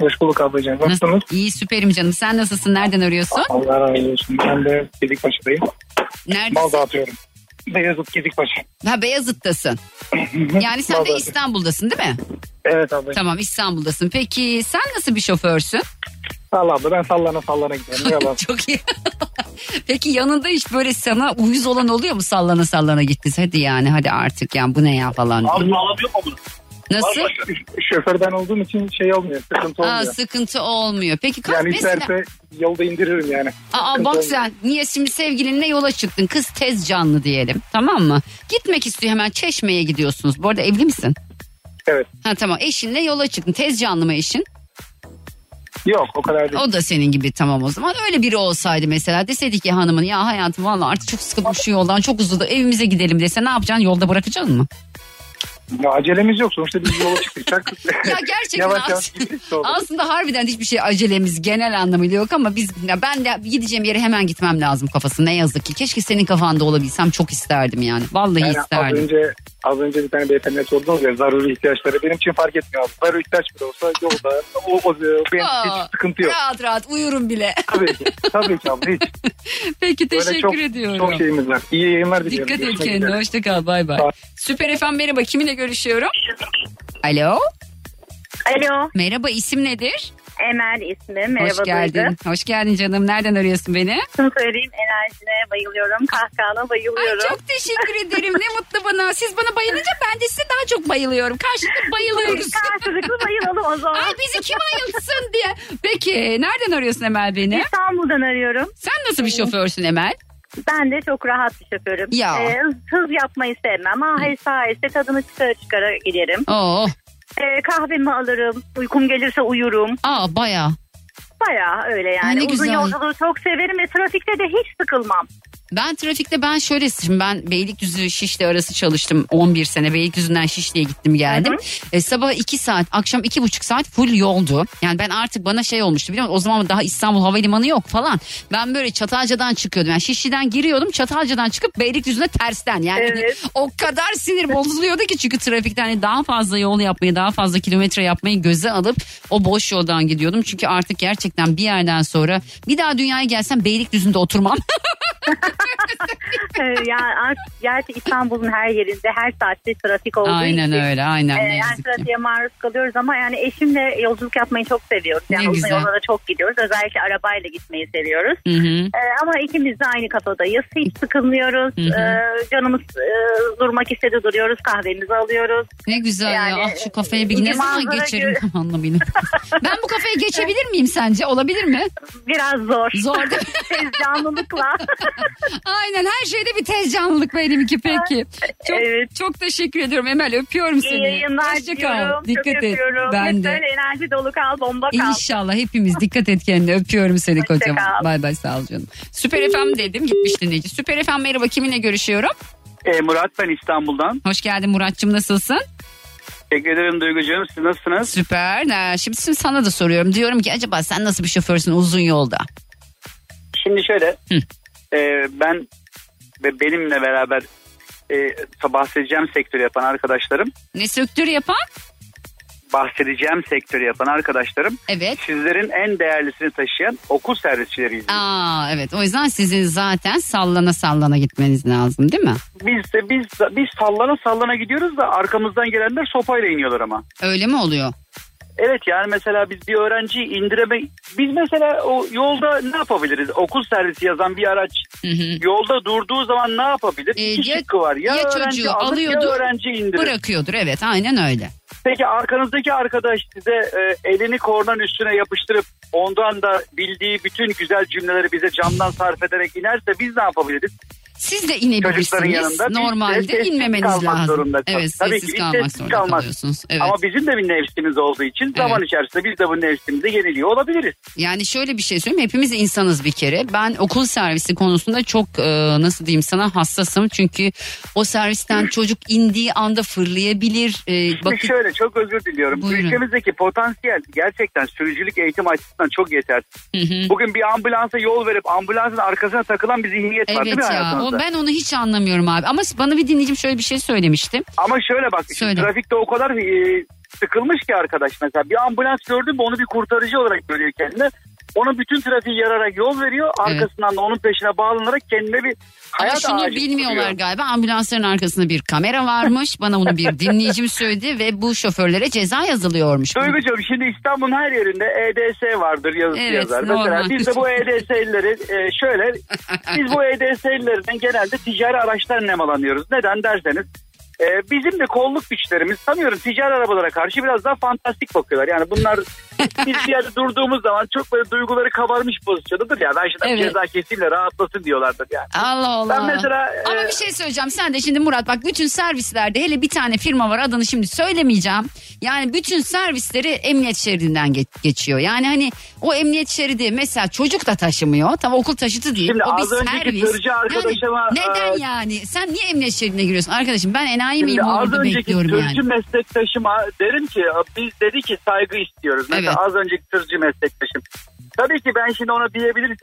Hoş bulduk ablacığım. Nasılsınız? İyi süperim canım. Sen nasılsın? Nereden arıyorsun? Allah razı olsun. Ben de Gedikbaşı'dayım. Mal Neredesin? dağıtıyorum. Beyazıt Gedikbaşı. Ha Beyazıt'tasın. [laughs] Yani sen Mal de. İstanbul'dasın değil mi? Evet ablacığım. Tamam İstanbul'dasın. Peki sen nasıl bir şoförsün? Abla ben sallana sallana gidiyorum. [laughs] Yalan. Çok iyi. [laughs] Peki yanında hiç böyle sana uyuz olan oluyor mu sallana sallana gittiniz? Hadi yani hadi artık yani bu ne ya falan. Abi alamıyor mu bunu? Nasıl? Şoförden olduğum için şey olmuyor. Sıkıntı Aa, olmuyor. sıkıntı olmuyor. Peki kaç yani mesela... isterse yolda indiririm yani. Aa Sıkıntı bak olmuyor. sen niye şimdi sevgilinle yola çıktın kız tez canlı diyelim tamam mı? Gitmek istiyor hemen çeşmeye gidiyorsunuz. Bu arada evli misin? Evet. Ha tamam eşinle yola çıktın tez canlı mı eşin? Yok o kadar değil. O da senin gibi tamam o zaman. Öyle biri olsaydı mesela deseydi ki hanımın ya hayatım valla artık çok sıkıldım şu yoldan çok uzadı evimize gidelim dese ne yapacaksın yolda bırakacaksın mı? Ya acelemiz yok sonuçta biz yola çıkacak. [laughs] Ya gerçekten yavaş yavaş aslında, harbiden hiçbir şey acelemiz genel anlamıyla yok ama biz ya ben de gideceğim yere hemen gitmem lazım kafası ne yazık ki. Keşke senin kafanda olabilsem çok isterdim yani. Vallahi Yani az isterdim. önce az önce bir tane beyefendiye sordunuz ya zaruri ihtiyaçları benim için fark etmiyor abi. Zaruri ihtiyaç bile olsa yolda o, o, benim Aa, hiç sıkıntı yok. Rahat rahat uyurum bile. [laughs] Tabii ki. Tabii ki abi hiç. [laughs] Peki teşekkür çok, ediyorum. çok şeyimiz var. İyi yayınlar diliyorum. Dikkat et kendine. üzere. Hoşça kal. Bay bay. Süper efendim merhaba. Kiminle görüşüyorum? Alo. Alo, Merhaba isim nedir? Emel ismim. Merhaba Hoş geldin. Duygu. Hoş geldin canım. Nereden arıyorsun beni? Şunu söyleyeyim, enerjine bayılıyorum, kahkahana Ay bayılıyorum. çok teşekkür ederim. Ne mutlu bana. Siz bana bayılınca ben de size daha çok bayılıyorum. Karşılıklı bayılıyoruz. [laughs] Karşılıklı bayılalım o zaman. Ay bizi kim ayılsın diye. Peki nereden arıyorsun Emel beni? İstanbul'dan arıyorum. Sen nasıl bir şoförsün Emel? Ben de çok rahat bir şoförüm. Ya. Ee, hız, hız yapmayı sevmem. Ama her sayesinde tadını çıkara çıkara giderim. Oo. Ee, kahvemi alırım. Uykum gelirse uyurum. Aa baya. Bayağı öyle yani. Ay, ne Uzun güzel. yolculuğu çok severim ve trafikte de hiç sıkılmam. Ben trafikte ben şöyle şimdi ben Beylikdüzü Şişli arası çalıştım 11 sene Beylikdüzü'nden Şişli'ye gittim geldim. E, sabah 2 saat akşam 2,5 saat full yoldu. Yani ben artık bana şey olmuştu biliyor musun? O zaman daha İstanbul Havalimanı yok falan. Ben böyle Çatalca'dan çıkıyordum. Yani Şişli'den giriyordum Çatalca'dan çıkıp Beylikdüzü'ne tersten. Yani Evet. o kadar sinir bozuluyordu ki çünkü trafikte hani daha fazla yol yapmayı daha fazla kilometre yapmayı göze alıp o boş yoldan gidiyordum. Çünkü artık gerçekten bir yerden sonra bir daha dünyaya gelsem Beylikdüzü'nde oturmam. [laughs] Ee, yani artık gerçi İstanbul'un her yerinde her saatte trafik olduğu aynen için. öyle aynen ne yani trafiğe maruz kalıyoruz ama yani eşimle yolculuk yapmayı çok seviyoruz. Yani Ne uzun güzel. yollara çok gidiyoruz. Özellikle arabayla gitmeyi seviyoruz. Hı hı. Ee, ama ikimiz de aynı kafadayız. Hiç sıkılmıyoruz. Hı hı. Ee, canımız e, durmak istedi duruyoruz. Kahvemizi alıyoruz. Ne güzel ya. Yani, Ah şu kafeye bir ne zaman geçerim gö- [laughs] anlamını. ben bu kafeye geçebilir miyim sence? Olabilir mi? Biraz zor. Zor değil mi? [laughs] Canlılıkla. [laughs] Aynen her şeyde bir tez canlılık benimki peki. [laughs] Çok, Evet. çok teşekkür ediyorum Emel öpüyorum İyi seni. yayınlar Hoşça kal. Dikkat çok et. öpüyorum. Ben Hep de. böyle enerji dolu kal, bomba kal. İnşallah hepimiz dikkat et kendine öpüyorum seni Hoşça kocaman. kal. Bay bay sağ ol canım. Süper FM dedim gitmiş dinleyici. Süper FM merhaba kiminle görüşüyorum? E, Murat ben İstanbul'dan. Hoş geldin Muratçım nasılsın? Teşekkür ederim Duygucuğum. Siz nasılsınız? Süper. Ha, Şimdi, şimdi sana da soruyorum. Diyorum ki acaba sen nasıl bir şoförsün uzun yolda? Şimdi şöyle. Hı. E, ben ve benimle beraber e, bahsedeceğim sektörü yapan arkadaşlarım, Ne sektör yapan? bahsedeceğim sektörü yapan arkadaşlarım Evet. sizlerin en değerlisini taşıyan okul servisçileriyiz. Aa evet o yüzden sizin zaten sallana sallana gitmeniz lazım değil mi? Biz de biz biz sallana sallana gidiyoruz da arkamızdan gelenler sopayla iniyorlar ama. Öyle mi oluyor? Evet yani mesela biz bir öğrenciyi indireme biz mesela o yolda ne yapabiliriz? Okul servisi yazan bir araç Hı hı. yolda durduğu zaman ne yapabilir? Ee, İki ya- şıkkı var. Ya, ya öğrenci çocuğu alıyordur, ya öğrenci indirir. Bırakıyordur evet aynen öyle. Peki arkanızdaki arkadaş size e, elini kornanın üstüne yapıştırıp ondan da bildiği bütün güzel cümleleri bize camdan sarf ederek inerse biz ne yapabiliriz? Siz de inebilirsiniz. de Normalde sessiz inmemeniz lazım. zorunda. Evet Tabii sessiz ki biz kalmak sessiz zorunda kalıyorsunuz. Evet. Ama bizim de bir nefsimiz olduğu için zaman içerisinde biz de bu nefsimize yeniliyor olabiliriz. Yani şöyle bir şey söyleyeyim hepimiz insanız bir kere. Ben okul servisi konusunda çok e, nasıl diyeyim sana hassasım. Çünkü o servisten [laughs] çocuk indiği anda fırlayabilir. E, Şimdi bakın şöyle çok özür diliyorum. Buyurun. Ülkemizdeki potansiyel gerçekten sürücülük eğitim açısından çok yetersiz. Hı hı. Bugün bir ambulansa yol verip ambulansın arkasına takılan bir zihniyet var değil Evet mi ya hayatınızda? o, ben onu hiç anlamıyorum abi. Ama bana bir dinleyicim şöyle bir şey söylemişti. Ama şöyle bak Söyle. trafikte o kadar e, sıkılmış ki arkadaş mesela bir ambulans gördü mü onu bir kurtarıcı olarak görüyor kendine. Onun bütün trafiği yararak yol veriyor. Arkasından da onun peşine bağlanarak kendine bir Ama hayat şunu ağacı bilmiyorlar kuruyor. galiba. Ambulansların arkasında bir kamera varmış. Bana bunu bir [laughs] dinleyicim söyledi ve bu şoförlere ceza yazılıyormuş. Duygucuğum şimdi İstanbul'un her yerinde EDS vardır yazısı Evet, yazar. normal. Mesela biz de bu [laughs] EDS'lileri e, şöyle biz bu EDS'lilerden genelde ticari araçlar nemalanıyoruz. Neden derseniz e, bizim de kolluk güçlerimiz sanıyorum ticari arabalara karşı biraz daha fantastik bakıyorlar. Yani bunlar [laughs] biz bir yerde durduğumuz zaman çok böyle duyguları kabarmış pozisyondadır ya. Ben şimdi Evet. ceza keseyim de rahatlasın diyorlardır yani. Allah Allah. Ben mesela, Ama e, bir şey söyleyeceğim. Sen de şimdi Murat bak bütün servislerde hele bir tane firma var adını şimdi söylemeyeceğim. Yani bütün servisleri emniyet şeridinden ge- geçiyor. Yani hani o emniyet şeridi mesela çocuk da taşımıyor. Tam okul taşıtı değil. Şimdi o bir servis. arkadaşıma, Yani neden e, yani? Sen niye emniyet şeridine giriyorsun? Arkadaşım ben enayi Şimdi miyim az önceki bekliyorum yani. meslektaşıma derim ki biz dedi ki saygı istiyoruz. Mesela Evet. az önceki tırcı meslektaşım. Tabii ki ben şimdi ona diyebilirim.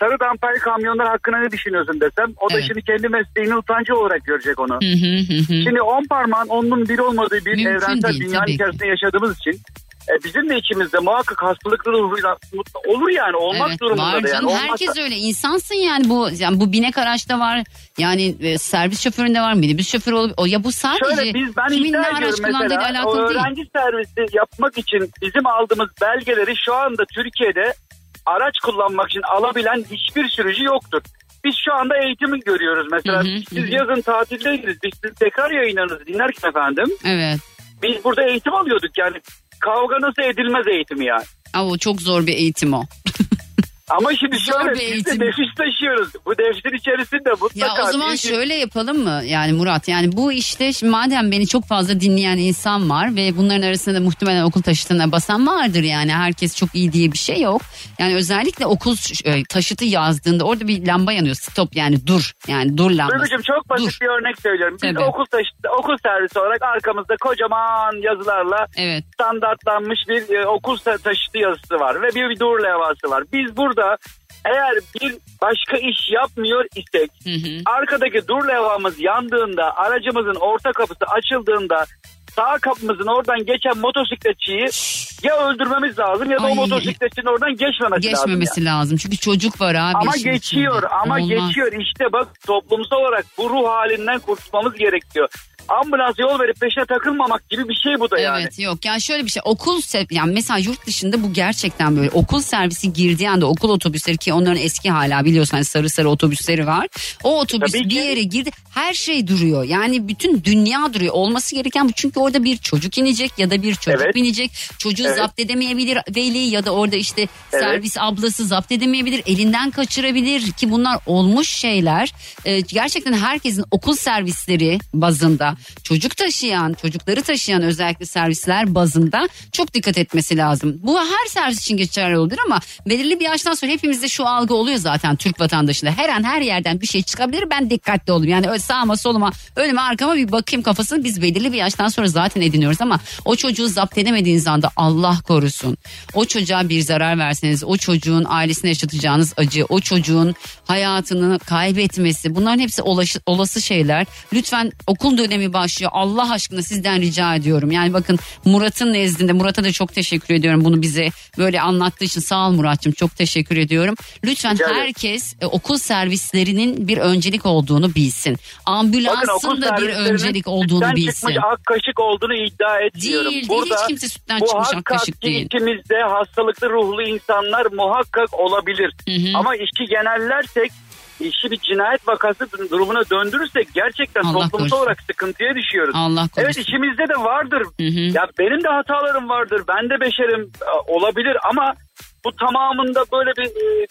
Sarı damperli kamyonlar hakkında ne düşünüyorsun desem. O da Evet. şimdi kendi mesleğinin utancı olarak görecek onu. Hı hı hı. Şimdi on parmağın onun bir olmadığı bir Mümkün evrensel değil, dünyanın içerisinde yaşadığımız için e, bizim de içimizde muhakkak hastalıklı ruhuyla olur yani olmak Evet, durumunda var da yani. canım. Olmazsa- Herkes öyle. insansın yani bu yani bu binek araçta var. Yani e, servis şoföründe var minibüs şoförü olup o ya bu sadece Şöyle biz ben kimin ne araç kullandığıyla alakalı değil. öğrenci servisi yapmak için bizim aldığımız belgeleri şu anda Türkiye'de araç kullanmak için alabilen hiçbir sürücü yoktur. Biz şu anda eğitimi görüyoruz mesela. Hı hı, siz hı. yazın tatildeydiniz. Biz siz tekrar yayınlarınızı dinlerken efendim. Evet. Biz burada eğitim alıyorduk yani. Kavga nasıl edilmez eğitimi yani. Ama çok zor bir eğitim o. [laughs] Ama şimdi Zor şöyle bir biz de eğitim. nefis taşıyoruz. Bu nefsin içerisinde mutlaka. Ya o zaman bir- şöyle yapalım mı? Yani Murat yani bu işte şimdi madem beni çok fazla dinleyen insan var ve bunların arasında da muhtemelen okul taşıtına basan vardır yani herkes çok iyi diye bir şey yok. Yani özellikle okul e, taşıtı yazdığında orada bir lamba yanıyor. Stop yani dur. Yani dur lambası. Duygucuğum çok basit Dur. bir örnek söylüyorum. Biz Tabii. okul taşı- okul servisi olarak arkamızda kocaman yazılarla Evet. standartlanmış bir e, okul ta- taşıtı yazısı var ve bir, bir dur levhası var. Biz burada eğer bir başka iş yapmıyor isek Hı hı. arkadaki dur levhamız yandığında aracımızın orta kapısı açıldığında sağ kapımızın oradan geçen motosikletçiyi ya öldürmemiz lazım ya da Ay. o motosikletçinin oradan geçmemesi, lazım. Geçmemesi yani. lazım. Çünkü çocuk var abi. Ama geçiyor içinde. ama Olmaz. geçiyor işte bak toplumsal olarak bu ruh halinden kurtulmamız gerekiyor. Ambulans yol verip peşine takılmamak gibi bir şey bu da yani. Evet yok yani şöyle bir şey okul se- yani mesela yurt dışında bu gerçekten böyle okul servisi girdiği anda okul otobüsleri ki onların eski hala biliyorsun hani sarı sarı otobüsleri var. O otobüs Tabii bir ki. yere girdi her şey duruyor yani bütün dünya duruyor olması gereken bu çünkü orada bir çocuk inecek ya da bir çocuk Evet. binecek çocuğu Evet. zapt edemeyebilir veli ya da orada işte Evet. servis ablası zapt edemeyebilir elinden kaçırabilir ki bunlar olmuş şeyler Ee, gerçekten herkesin okul servisleri bazında çocuk taşıyan çocukları taşıyan özellikle servisler bazında çok dikkat etmesi lazım. Bu her servis için geçerli olur ama belirli bir yaştan sonra hepimizde şu algı oluyor zaten Türk vatandaşında. Her an her yerden bir şey çıkabilir ben dikkatli olayım. Yani sağıma soluma önüme arkama bir bakayım kafasını biz belirli bir yaştan sonra zaten ediniyoruz ama o çocuğu zapt edemediğiniz anda Allah korusun. O çocuğa bir zarar verseniz o çocuğun ailesine yaşatacağınız acı o çocuğun hayatını kaybetmesi bunların hepsi olası şeyler. Lütfen okul dönemi başlıyor Allah aşkına sizden rica ediyorum. Yani bakın Murat'ın nezdinde Murat'a da çok teşekkür ediyorum bunu bize böyle anlattığı için sağ ol Murat'cığım çok teşekkür ediyorum. Lütfen Rica herkes e, okul servislerinin bir öncelik olduğunu bilsin. Ambulansın da bir öncelik olduğunu bilsin. çıkmış ak kaşık olduğunu iddia etmiyorum. Değil, değil. Burada Hiç kimse sütten çıkmış ak kaşık değil. içimizde hastalıklı ruhlu insanlar muhakkak olabilir. Hı hı. Ama işi genellersek işi bir cinayet vakası durumuna döndürürsek gerçekten Allah toplumsal korusun. olarak sıkıntıya düşüyoruz. Allah korusun. Evet içimizde de vardır. Hı hı. Ya benim de hatalarım vardır. Ben de beşerim e, olabilir ama bu tamamında böyle bir e,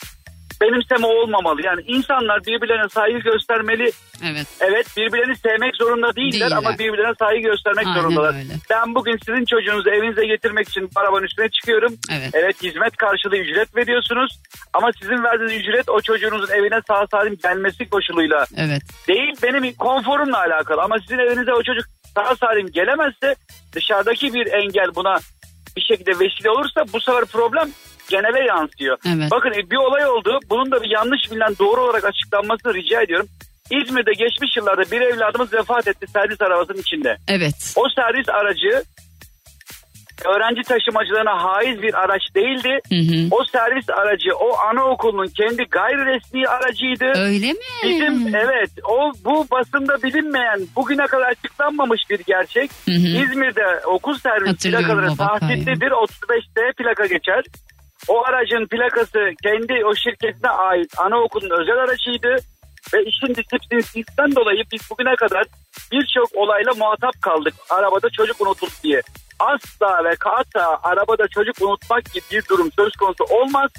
benimseme olmamalı. Yani insanlar birbirlerine saygı göstermeli. Evet. Evet birbirlerini sevmek zorunda değiller, Değiller. ama birbirlerine saygı göstermek Aynen zorundalar. öyle. Ben bugün sizin çocuğunuzu evinize getirmek için arabanın üstüne çıkıyorum. Evet. hizmet karşılığı ücret veriyorsunuz. Ama sizin verdiğiniz ücret o çocuğunuzun evine sağ salim gelmesi koşuluyla Evet. değil benim konforumla alakalı. Ama sizin evinize o çocuk sağ salim gelemezse dışarıdaki bir engel buna bir şekilde vesile olursa bu sefer problem genele yansıyor. Evet. Bakın e, bir olay oldu. Bunun da bir yanlış bilinen doğru olarak açıklanmasını rica ediyorum. İzmir'de geçmiş yıllarda bir evladımız vefat etti servis arabasının içinde. Evet. O servis aracı öğrenci taşımacılarına haiz bir araç değildi. Hı hı. O servis aracı o anaokulunun kendi gayri resmi aracıydı. Öyle mi? Bizim evet o bu basında bilinmeyen bugüne kadar açıklanmamış bir gerçek. Hı hı. İzmir'de okul servis plakaları tahtitlidir 35'te plaka geçer. O aracın plakası kendi o şirketine ait anaokulun özel aracıydı. Ve işin disiplinsizlikten dolayı biz bugüne kadar birçok olayla muhatap kaldık. Arabada çocuk unutuldu diye. Asla ve kata arabada çocuk unutmak gibi bir durum söz konusu olmaz.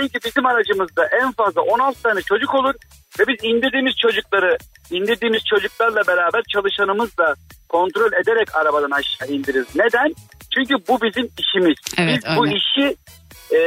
Çünkü bizim aracımızda en fazla 16 tane çocuk olur ve biz indirdiğimiz çocukları indirdiğimiz çocuklarla beraber çalışanımızla kontrol ederek arabadan aşağı indiririz. Neden? Çünkü bu bizim işimiz. Evet, biz bu öyle. işi e,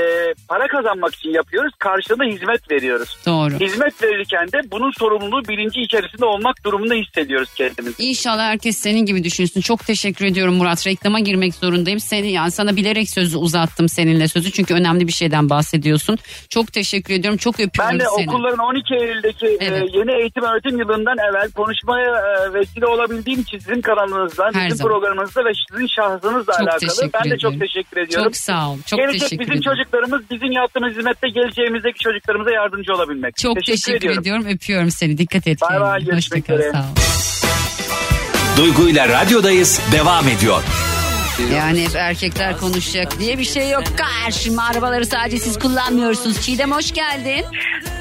para kazanmak için yapıyoruz. Karşılığında hizmet veriyoruz. Doğru. Hizmet verirken de bunun sorumluluğu bilinci içerisinde olmak durumunda hissediyoruz kendimizi. İnşallah herkes senin gibi düşünsün. Çok teşekkür ediyorum Murat. Reklama girmek zorundayım. Seni yani sana bilerek sözü uzattım seninle sözü çünkü önemli bir şeyden bahsediyorsun. Çok teşekkür ediyorum. Çok öpüyorum Ben de seni. okulların 12 Eylül'deki e, Evet. yeni eğitim öğretim yılından evvel konuşmaya e, vesile olabildiğim için sizin kanalınızdan, Her sizin zaman. programınızda ve sizin şahsınızla Çok alakalı. Ben de çok teşekkür ediyorum. Çok sağ ol. Çok Gelecek teşekkür bizim ediyorum. Çocuklarımız bizim yaptığımız hizmette geleceğimizdeki çocuklarımıza yardımcı olabilmek. Çok teşekkür, ediyorum. Öpüyorum seni. Dikkat et Bay kendine. bay, görüşmek üzere. Sağ ol. Duygu ile radyodayız devam ediyor. Yani hep erkekler konuşacak diye bir şey yok. Karşıma arabaları sadece siz kullanmıyorsunuz. Çiğdem hoş geldin.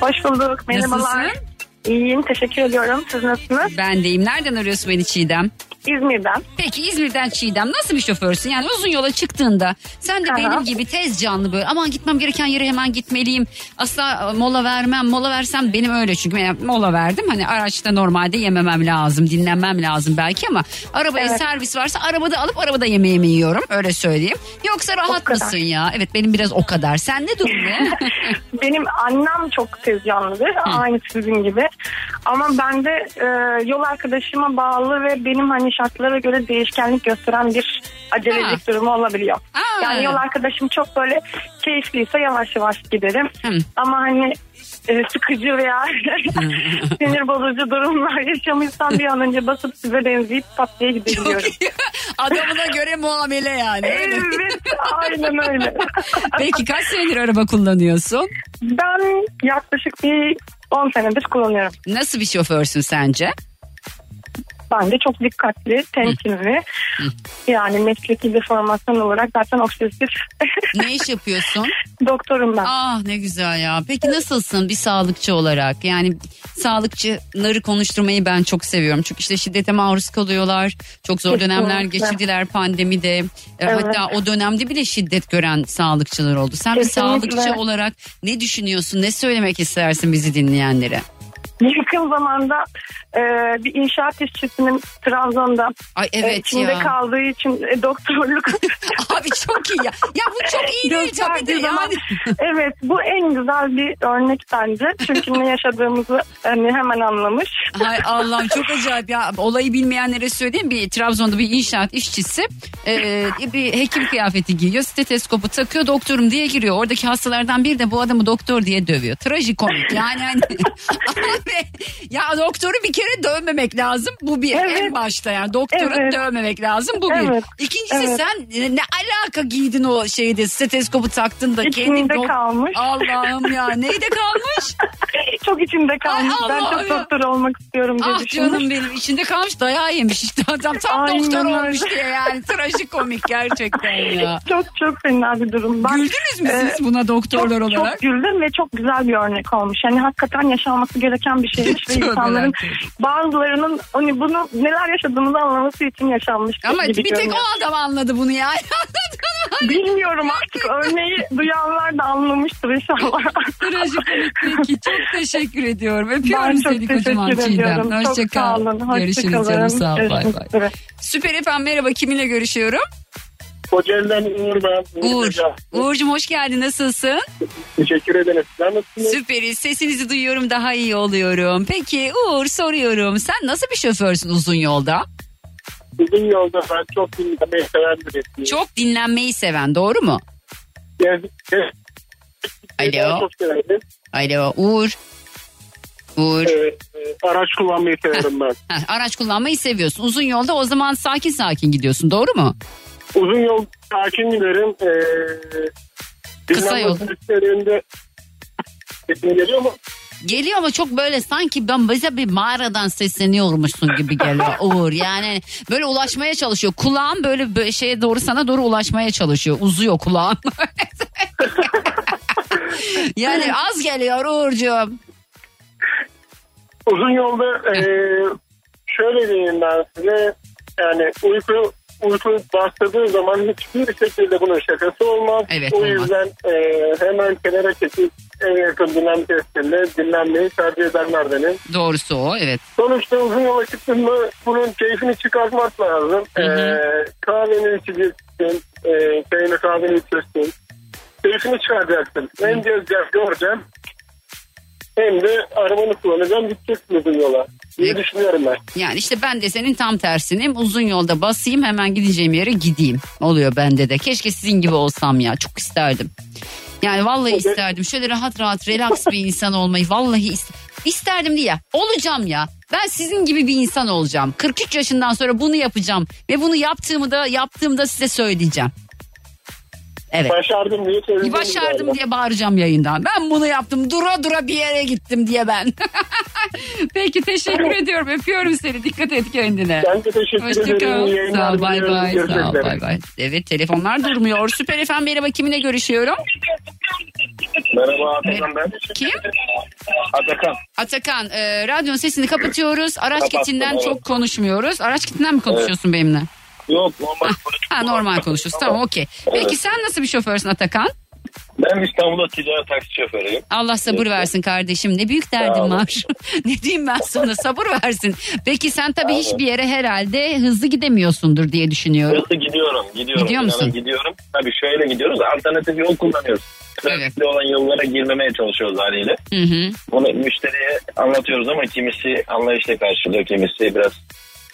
Hoş bulduk. Merhabalar. Nasılsın? İyiyim. Teşekkür ediyorum. Siz nasılsınız? Ben deyim. Nereden arıyorsun beni Çiğdem? İzmir'den. Peki İzmir'den Çiğdem nasıl bir şoförsün? Yani uzun yola çıktığında sen de Aha. benim gibi tez canlı böyle aman gitmem gereken yere hemen gitmeliyim. Asla e, mola vermem. Mola versem benim öyle çünkü ben mola verdim. Hani araçta normalde yememem lazım. Dinlenmem lazım belki ama arabaya Evet. servis varsa arabada alıp arabada yemeğimi yiyorum. Öyle söyleyeyim. Yoksa rahat mısın ya? Evet benim biraz o kadar. Sen ne durum ne? [laughs] Benim annem çok tez canlıdır. Aynı sizin gibi. Ama ben de e, yol arkadaşıma bağlı ve benim hani şartlara göre değişkenlik gösteren bir acelelik durumu olabiliyor. Aa. Yani yol arkadaşım çok böyle keyifliyse yavaş yavaş giderim. Hı. Ama hani e, sıkıcı veya [laughs] sinir bozucu durumlar yaşamışsam bir an önce basıp size benzeyip pat diye gidebiliyorum. [laughs] Adamına göre muamele yani. evet aynen öyle. [laughs] Peki kaç senedir araba kullanıyorsun? Ben yaklaşık bir 10 senedir kullanıyorum. Nasıl bir şoförsün sence? Ben de çok dikkatli, temkinli. Yani mesleki bir formasyon olarak zaten obsesif [laughs] Ne iş yapıyorsun? doktorum ben. Ah ne güzel ya. Peki nasılsın bir sağlıkçı olarak? Yani sağlıkçıları konuşturmayı ben çok seviyorum. Çünkü işte şiddete maruz kalıyorlar. Çok zor dönemler Kesinlikle. geçirdiler pandemide. E, Evet. Hatta o dönemde bile şiddet gören sağlıkçılar oldu. Sen bir Kesinlikle. sağlıkçı olarak ne düşünüyorsun? Ne söylemek istersin bizi dinleyenlere? Yakın zamanda e, bir inşaat işçisinin Trabzon'da Ay e, evet içinde ya. kaldığı için e, doktorluk [laughs] Abi çok iyi ya. Ya bu çok iyi değil tabii de zaman yani. [laughs] evet bu en güzel bir örnek bence. Çünkü ne yaşadığımızı hani hemen anlamış. Hay Allah'ım çok acayip ya. Olayı bilmeyenlere söyleyeyim. Bir Trabzon'da bir inşaat işçisi e, bir hekim kıyafeti giyiyor. Stetoskopu takıyor doktorum diye giriyor. Oradaki hastalardan biri de bu adamı doktor diye dövüyor. Trajikomik yani hani. [laughs] [laughs] Ya doktoru bir kere dövmemek lazım. Bu bir Evet. en başta yani. Doktoru Evet. dövmemek lazım. Bu bir. Evet. İkincisi Evet. sen ne alaka giydin o şeyde stetoskopu taktın da. İçinde dok- kalmış. Allah'ım ya neyde kalmış? [laughs] çok içinde kalmış. Ay ben çok ya. doktor olmak istiyorum diye Ah düşünmüş. canım benim içinde kalmış dayağı yemiş işte adam tam Aynen doktor öyle. olmuş diye yani trajikomik gerçekten ya. [laughs] Çok çok fena bir durum. Ben, Güldünüz mü siz buna doktorlar çok, olarak? Çok güldüm ve çok güzel bir örnek olmuş. Yani hakikaten yaşanması gereken bir şeymiş ve insanların bazılarının hani bunu neler yaşadığımızı anlaması için yaşanmış Ama gibi bir tek görünüyor. o adam anladı bunu ya. [laughs] Bilmiyorum artık örneği duyanlar da anlamıştır inşallah. Trajikomik peki çok teşekkür ediyorum. Öpüyorum ben seni kocaman Çiğdem. ediyorum. Çok Hoşça sağ kal. olun. Hoşça Görüşürüz canım sağ ol. Bay bay. Süper efendim merhaba kiminle görüşüyorum? Kocaeli'den Uğur ben. Uğur. Uğur'cum hoş geldin nasılsın? Teşekkür ederim. Sizler nasılsınız? Süperiz sesinizi duyuyorum daha iyi oluyorum. Peki Uğur soruyorum sen nasıl bir şoförsün uzun yolda? Uzun yolda ben çok dinlemeyi seven birisiyim. Çok dinlenmeyi seven doğru mu? Alo. Alo Uğur. Uğur. Evet, e, araç kullanmayı severim ben. [laughs] Heh, araç kullanmayı seviyorsun. Uzun yolda o zaman sakin sakin gidiyorsun doğru mu? Uzun yol sakin giderim. Ee, Kısa yol. süreçlerinde sesim geliyor mu? Geliyor ama çok böyle sanki ben bize bir mağaradan sesleniyormuşsun gibi geliyor Uğur. Yani böyle ulaşmaya çalışıyor. Kulağın böyle, böyle şeye doğru sana doğru ulaşmaya çalışıyor. Uzuyor kulağın. [laughs] yani az geliyor Uğurcuğum. Uzun yolda e, şöyle diyeyim ben size. Yani uyku uyku bastırdığı zaman hiçbir şekilde bunun şakası olmaz. Evet, o olmaz. yüzden e, hemen kenara çekip en yakın dinlenme testinde dinlenmeyi tercih edenlerdenim. Doğrusu o evet. Sonuçta uzun yola çıktın mı bunun keyfini çıkartmak lazım. Hı hı. Ee, kahveni içeceksin, e, çayını kahveni içeceksin. Keyfini çıkaracaksın. Hem gezeceğim, göreceğim. Hem de arabanı kullanacağım, gideceksin uzun yola. Diye düşünüyorum ben. Yani işte ben de senin tam tersinim. Uzun yolda basayım hemen gideceğim yere gideyim. Oluyor bende de. Keşke sizin gibi olsam ya. Çok isterdim. Yani vallahi isterdim. Şöyle rahat rahat relax bir insan olmayı vallahi ist- isterdim diye. Olacağım ya. Ben sizin gibi bir insan olacağım. 43 yaşından sonra bunu yapacağım ve bunu yaptığımı da yaptığımda size söyleyeceğim. Evet. Başardım diye söyleyeceğim. Başardım diye bağıracağım yayından. Ben bunu yaptım. Dura dura bir yere gittim diye ben. [laughs] Peki teşekkür ediyorum. Öpüyorum seni. Dikkat et kendine. Ben de teşekkür ederim. Hoşçakal. Sağ ol. Bay bay. Sağ ol. Bay bay. Evet telefonlar durmuyor. Süper efendim merhaba kiminle görüşüyorum? Merhaba Atakan ben. Kim? Atakan. Atakan. E, radyonun sesini kapatıyoruz. Araç Kapattım, kitinden evet. çok konuşmuyoruz. Araç kitinden mi konuşuyorsun benimle? Yok normal. Ha normal konuşuyoruz. Tamam okey. Peki sen nasıl bir şoförsün Atakan? Ben İstanbul'da ticaret taksi şoförüyüm. Allah sabır versin kardeşim. Ne büyük olun. var. [laughs] ne diyeyim ben sana sabır versin. Peki sen tabii hiçbir yere herhalde hızlı gidemiyorsundur diye düşünüyorum. Hızlı gidiyorum. Gidiyorum. Gidiyor musun? Gidiyorum. Tabii şöyle gidiyoruz. Alternatif yol kullanıyoruz. Trafikli olan yollara girmemeye çalışıyoruz haliyle. Hı hı. Bunu müşteriye anlatıyoruz ama kimisi anlayışla karşılıyor. Kimisi biraz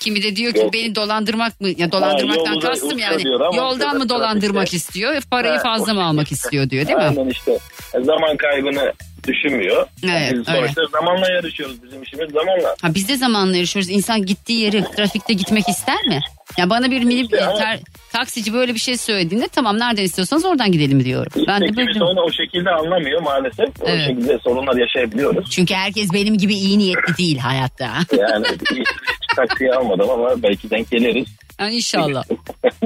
Kimi de diyor ki Yok. beni dolandırmak mı? Ya dolandırmaktan da kastım yani. Yoldan mı dolandırmak istiyor? Parayı Evet, fazla mı almak istiyor diyor değil mi? Aynen işte zaman kaybını düşünmüyor. Evet, Biz sonuçta zamanla yarışıyoruz. Bizim işimiz zamanla. Ha biz de zamanla yarışıyoruz. İnsan gittiği yeri trafikte gitmek ister mi? Ya bana bir mini İşte ter- taksici böyle bir şey söylediğinde tamam nereden istiyorsanız oradan gidelim diyorum. Ben de İşte böyle onu o şekilde anlamıyor maalesef. O Evet. şekilde sorunlar yaşayabiliyoruz. Çünkü herkes benim gibi iyi niyetli değil hayatta. Yani [laughs] hiç taksiye almadım ama belki denk geliriz. Yani inşallah.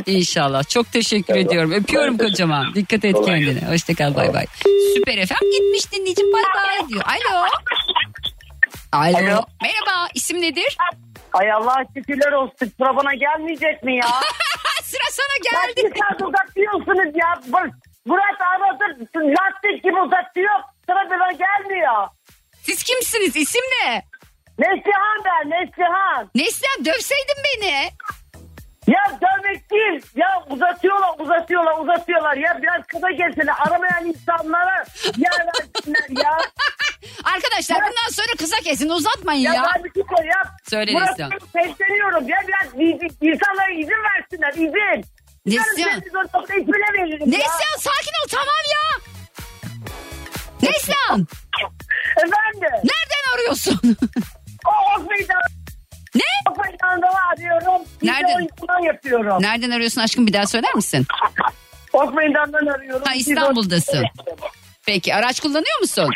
İnşallah. Çok teşekkür Evet. ediyorum. Öpüyorum Ben kocaman. Dikkat et Kolay kendine. Hoşçakal bay bay. Süper efendim gitmiş dinleyicim bay bay diyor. Alo. Alo. Alo. Merhaba. İsim nedir? Ay Allah şükürler olsun. Sıra bana gelmeyecek mi ya? [laughs] Sıra sana geldi. Bir saat uzatıyorsunuz ya. Bu- Murat aradır lastik gibi uzatıyor. Sıra bana gelmiyor. Siz kimsiniz? İsim ne? Neslihan ben Neslihan. Neslihan dövseydin beni. Ya dövmek değil. Ya uzatıyorlar uzatıyorlar uzatıyorlar. Ya biraz kısa gelsinler. Aramayan insanlara yer versinler ya. [laughs] Arkadaşlar bundan sonra kısa kesin uzatmayın ya. Ya, ben bir şey söyle ya. Söyle Neslihan. Sesleniyorum. Ya biraz insanlara izin versinler izin. Neslihan. Ya. Neslihan sakin ol tamam ya. Neslihan. Efendim. Nereden arıyorsun? [laughs] O ok meydan. Ne? Ok meydanında arıyorum. Nereden? Oyuncudan yapıyorum. Nereden arıyorsun aşkım bir daha söyler misin? [laughs] Ok meydandan arıyorum. Ha İstanbul'dasın. Peki araç kullanıyor musun?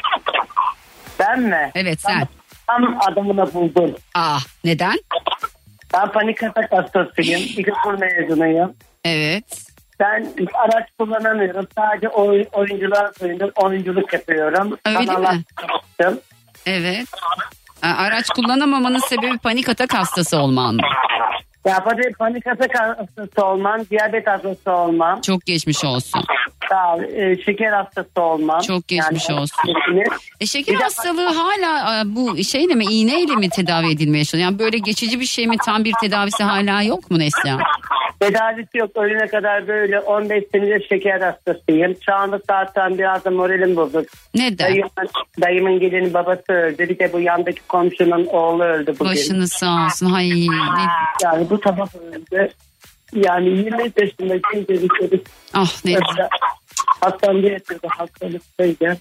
Ben mi? Evet sen. Tam adamını buldum. Ah neden? Ben panik atak hastasıyım. [laughs] İlkokul mezunuyum. Evet. Ben araç kullanamıyorum. Sadece oy, oyuncular oyundur, oyunculuk yapıyorum. Öyle Kanala mi? çıktım. Evet. Ha, Araç kullanamamanın sebebi panik atak hastası olman mı? Ya panik atak hastası olmam, diyabet hastası olmam. Çok geçmiş olsun. Sağ ol, e, şeker hastası olmam. Çok geçmiş olsun. hepsini. E şeker Bir de- hastalığı hala e, bu şeyle mi iğneyle mi tedavi edilmeye çalışıyor? Yani böyle geçici bir şey mi tam bir tedavisi hala yok mu Neslihan? Tedavisi yok. Ölüne kadar böyle 15 senedir şeker hastasıyım. Şu anda zaten biraz da moralim bozuk. Neden? Dayımın, dayımın gelini babası öldü. Bir de bu yandaki komşunun oğlu öldü bugün. Başınız sağ olsun. Hay Yani bu sabah öldü. Yani 20 yaşındayken geliştirdik. Ah ne Hastanede yatıyordu. Hastalıktaydı.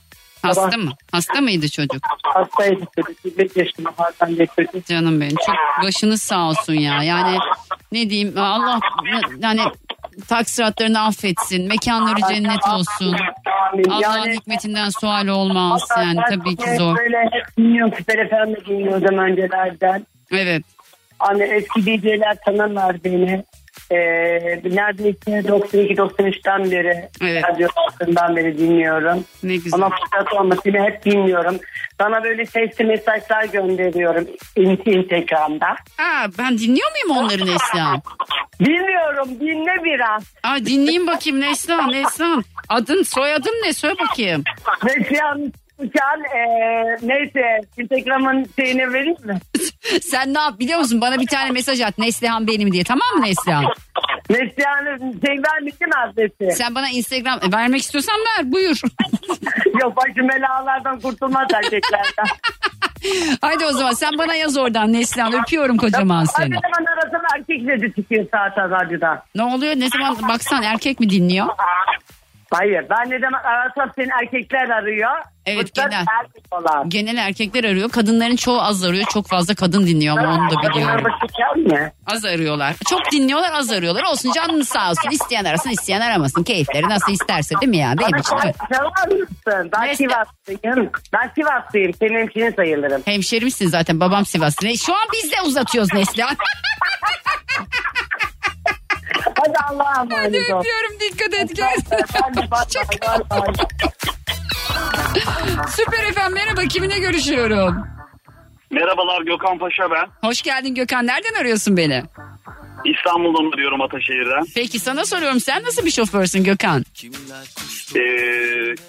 Hasta Sabah mı? Hasta mıydı çocuk? Hastaydı çocuk. 25 yaşında hastanede yatıyordu. Canım benim çok başınız sağ olsun ya. Yani ne diyeyim Allah yani taksiratlarını affetsin. Mekanları cennet olsun. Allah'ın Yani hikmetinden sual olmaz. Yani tabii ki zor. Böyle hep dinliyorum. Süper Efendi dinliyordum öncelerden. Evet. Hani eski DJ'ler tanırlar beni. Ee, neredeyse 92-93'ten beri Evet. radyo altından beri dinliyorum. Ne güzel. Ama fırsat olmasıyla hep dinliyorum. Sana böyle sesli mesajlar gönderiyorum in- Instagram'da. Aa, ben dinliyor muyum onları Neslihan? Bilmiyorum dinle biraz. Aa, dinleyeyim bakayım Neslihan Neslihan. Adın soyadın ne söyle bakayım. Neslihan Uçan ee, neyse Instagram'ın şeyini vereyim mi? [laughs] Sen ne yap biliyor musun? Bana bir tane mesaj at Neslihan benim diye tamam mı Neslihan? Neslihan'ın şey vermişsin adresi. Sen bana Instagram e, vermek istiyorsan ver buyur. [laughs] Yok başım belalardan kurtulmaz erkeklerden. [laughs] Haydi o zaman sen bana yaz oradan Neslihan öpüyorum kocaman seni. zaman arasında erkek dedi çıkıyor zaten radyoda. Ne oluyor ne zaman baksan erkek mi dinliyor? Hayır ben ne zaman arasam seni erkekler arıyor. Evet, genel. Genel erkekler arıyor kadınların çoğu az arıyor çok fazla kadın dinliyor ama onu da biliyorum. Az arıyorlar. Çok dinliyorlar az arıyorlar. Olsun canınız sağ olsun. İsteyen arasın isteyen aramasın. Keyifleri nasıl isterse değil mi ya? Benim Bana için. çalar mısın? Ben Neyse. Sivaslıyım. Ben Sivaslıyım. Senin hemşinin sayılırım. Hemşerimsin zaten babam Sivaslı. Şu an biz de uzatıyoruz Neslihan. [laughs] Hadi Allah'a Hadi emanet ol. öpüyorum dikkat et bak bak. Süper efendim merhaba kiminle görüşüyorum? Merhabalar Gökhan Paşa ben. Hoş geldin Gökhan. Nereden arıyorsun beni? İstanbul'dan arıyorum Ataşehir'den. Peki sana soruyorum sen nasıl bir şoförsün Gökhan? Ee,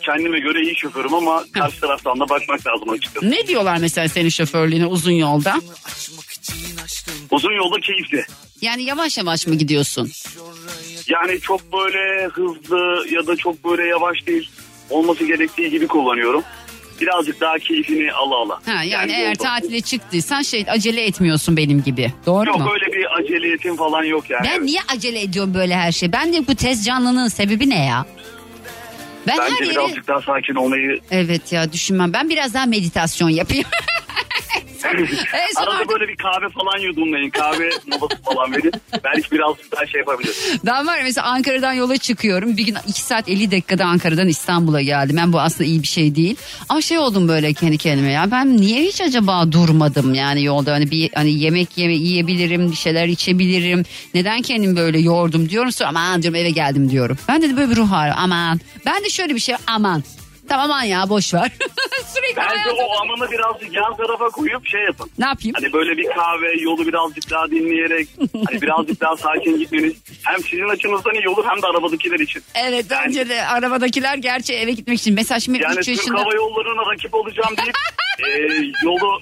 kendime göre iyi şoförüm ama karşı taraftan da bakmak lazım açıkçası. Ne diyorlar mesela senin şoförlüğüne uzun yolda? Uzun yolda keyifli. Yani yavaş yavaş mı gidiyorsun? Yani çok böyle hızlı ya da çok böyle yavaş değil. Olması gerektiği gibi kullanıyorum. Birazcık daha keyfini ala ala. Ha yani, eğer yolda. tatile çıktıysan şey acele etmiyorsun benim gibi. Doğru Yok mu? öyle bir aceliyetim falan yok yani. Ben niye acele ediyorum böyle her şey? Ben de bu tez canlının sebebi ne ya? Ben Bence her yere... birazcık daha sakin olmayı Evet ya düşünmem. Ben biraz daha meditasyon yapayım. [laughs] [laughs] En son Arada artık- böyle bir kahve falan yudumlayın. Kahve [laughs] molası falan verin. Belki birazcık daha şey yapabilir. Ben var mesela Ankara'dan yola çıkıyorum. Bir gün 2 saat 50 dakikada Ankara'dan İstanbul'a geldim. Ben bu aslında iyi bir şey değil. Ama şey oldum böyle kendi kendime ya. Ben niye hiç acaba durmadım yani yolda? Hani bir hani yemek yeme yiyebilirim, bir şeyler içebilirim. Neden kendimi böyle yordum diyorum. Sonra aman diyorum eve geldim diyorum. Ben de böyle bir ruh hali aman. Ben de şöyle bir şey aman. Tamam aman ya boş ver. [laughs] Bence hayatım. o amanı birazcık yan tarafa koyup şey yapın. Ne yapayım? Hani böyle bir kahve yolu birazcık daha dinleyerek hani birazcık daha sakin gitmeniz hem sizin açınızdan iyi olur hem de arabadakiler için. Evet bence de arabadakiler gerçi eve gitmek için. Mesela şimdi Yani 3 Türk yaşında... Hava Yolları'na rakip olacağım deyip [laughs] e, yolu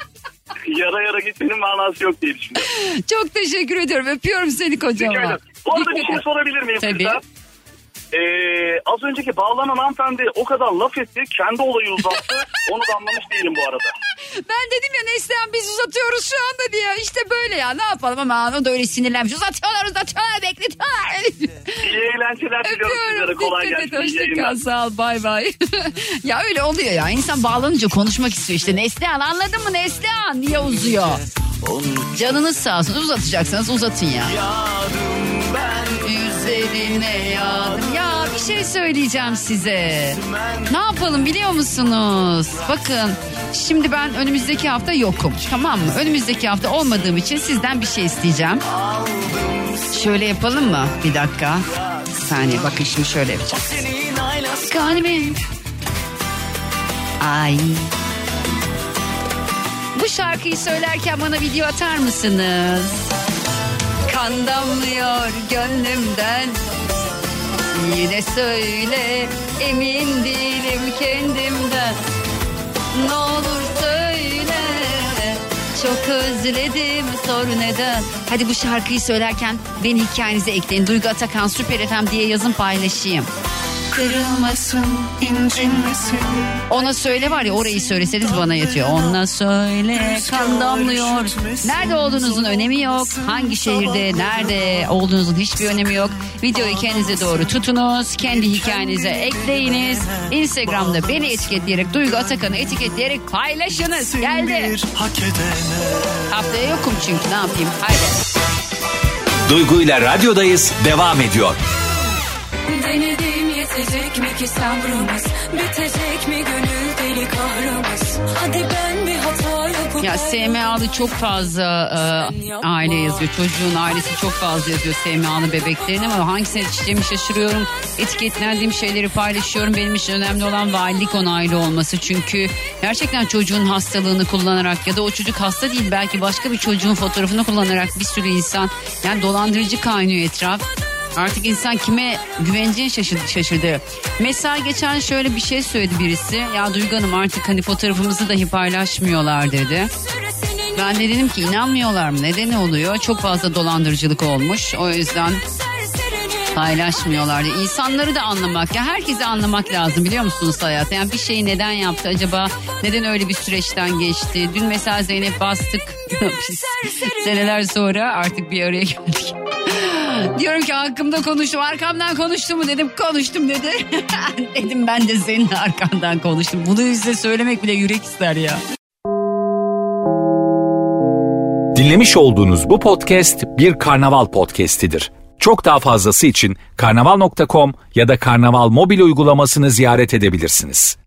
yara yara gitmenin manası yok diye düşünüyorum. Çok teşekkür ediyorum. Öpüyorum seni kocaman. ederim. Bu arada bir şey sorabilir miyim Tabii. kızlar? Ee, az önceki bağlanan hanımefendi o kadar laf etti. Kendi olayı uzattı. [laughs] Onu da anlamış değilim bu arada. Ben dedim ya Neslihan biz uzatıyoruz şu anda diye. İşte böyle ya ne yapalım ama o da öyle sinirlenmiş. Uzatıyorlar uzatıyorlar bekletiyorlar. İyi eğlenceler diliyorum sizlere. Kolay Dikkat et. gelsin. İyi Hoşça yayınlar. kal. Sağ ol. Bay bay. [laughs] ya öyle oluyor ya. İnsan bağlanınca konuşmak istiyor işte. Neslihan anladın mı Neslihan? Niye uzuyor? Canınız sağ olsun. Uzatacaksanız uzatın ya. Üzerine yağdım. Ya bir şey söyleyeceğim size. Ne yapalım biliyor musunuz? Bakın şimdi ben önümüzdeki hafta yokum. Tamam mı? Önümüzdeki hafta olmadığım için sizden bir şey isteyeceğim. Şöyle yapalım mı? Bir dakika. Bir saniye bakın şimdi şöyle yapacağız. Kalbim. Ay. Bu şarkıyı söylerken bana video atar mısınız? Kan damlıyor gönlümden. Yine söyle emin değilim kendimden. Ne olur söyle Çok özledim sor neden? Hadi bu şarkıyı söylerken beni hikayenize ekleyin. Duygu Atakan Süper FM diye yazın paylaşayım Kırılmasın, incinmesin. Ona söyle var ya orayı söyleseniz bana yetiyor. Ona söyle kan damlıyor. Nerede olduğunuzun önemi yok. Hangi şehirde, nerede olduğunuzun hiçbir önemi yok. Videoyu kendinize doğru tutunuz. Kendi hikayenize ekleyiniz. Instagram'da beni etiketleyerek, Duygu Atakan'ı etiketleyerek paylaşınız. Geldi. Haftaya yokum çünkü ne yapayım. Haydi. Duygu ile radyodayız devam ediyor. Denedim yetecek mi ki sabrımız Bitecek mi gönül deli kahrımız Hadi ben bir hata yapıp Ya SMA'lı çok fazla e, aile yazıyor. Çocuğun ailesi çok fazla yazıyor SMA'lı bebeklerin ama hangisine yetişeceğimi şaşırıyorum. Etiketlendiğim şeyleri paylaşıyorum. Benim için önemli olan valilik onaylı olması. Çünkü gerçekten çocuğun hastalığını kullanarak ya da o çocuk hasta değil belki başka bir çocuğun fotoğrafını kullanarak bir sürü insan yani dolandırıcı kaynıyor etraf. Artık insan kime güveneceğini şaşırdı, şaşırdı. Mesela geçen şöyle bir şey söyledi birisi. Ya Duygu Hanım artık hani fotoğrafımızı dahi paylaşmıyorlar dedi. Ben de dedim ki inanmıyorlar mı? Nedeni oluyor? Çok fazla dolandırıcılık olmuş. O yüzden paylaşmıyorlar. diye. İnsanları da anlamak ya herkesi anlamak lazım biliyor musunuz hayatta? Yani bir şeyi neden yaptı acaba? Neden öyle bir süreçten geçti? Dün mesela Zeynep bastık. [laughs] Seneler sonra artık bir araya geldik. Diyorum ki hakkımda konuştum arkamdan konuştu mu dedim konuştum dedi. [laughs] dedim ben de senin arkandan konuştum. Bunu size söylemek bile yürek ister ya. Dinlemiş olduğunuz bu podcast bir karnaval podcastidir. Çok daha fazlası için karnaval.com ya da karnaval mobil uygulamasını ziyaret edebilirsiniz.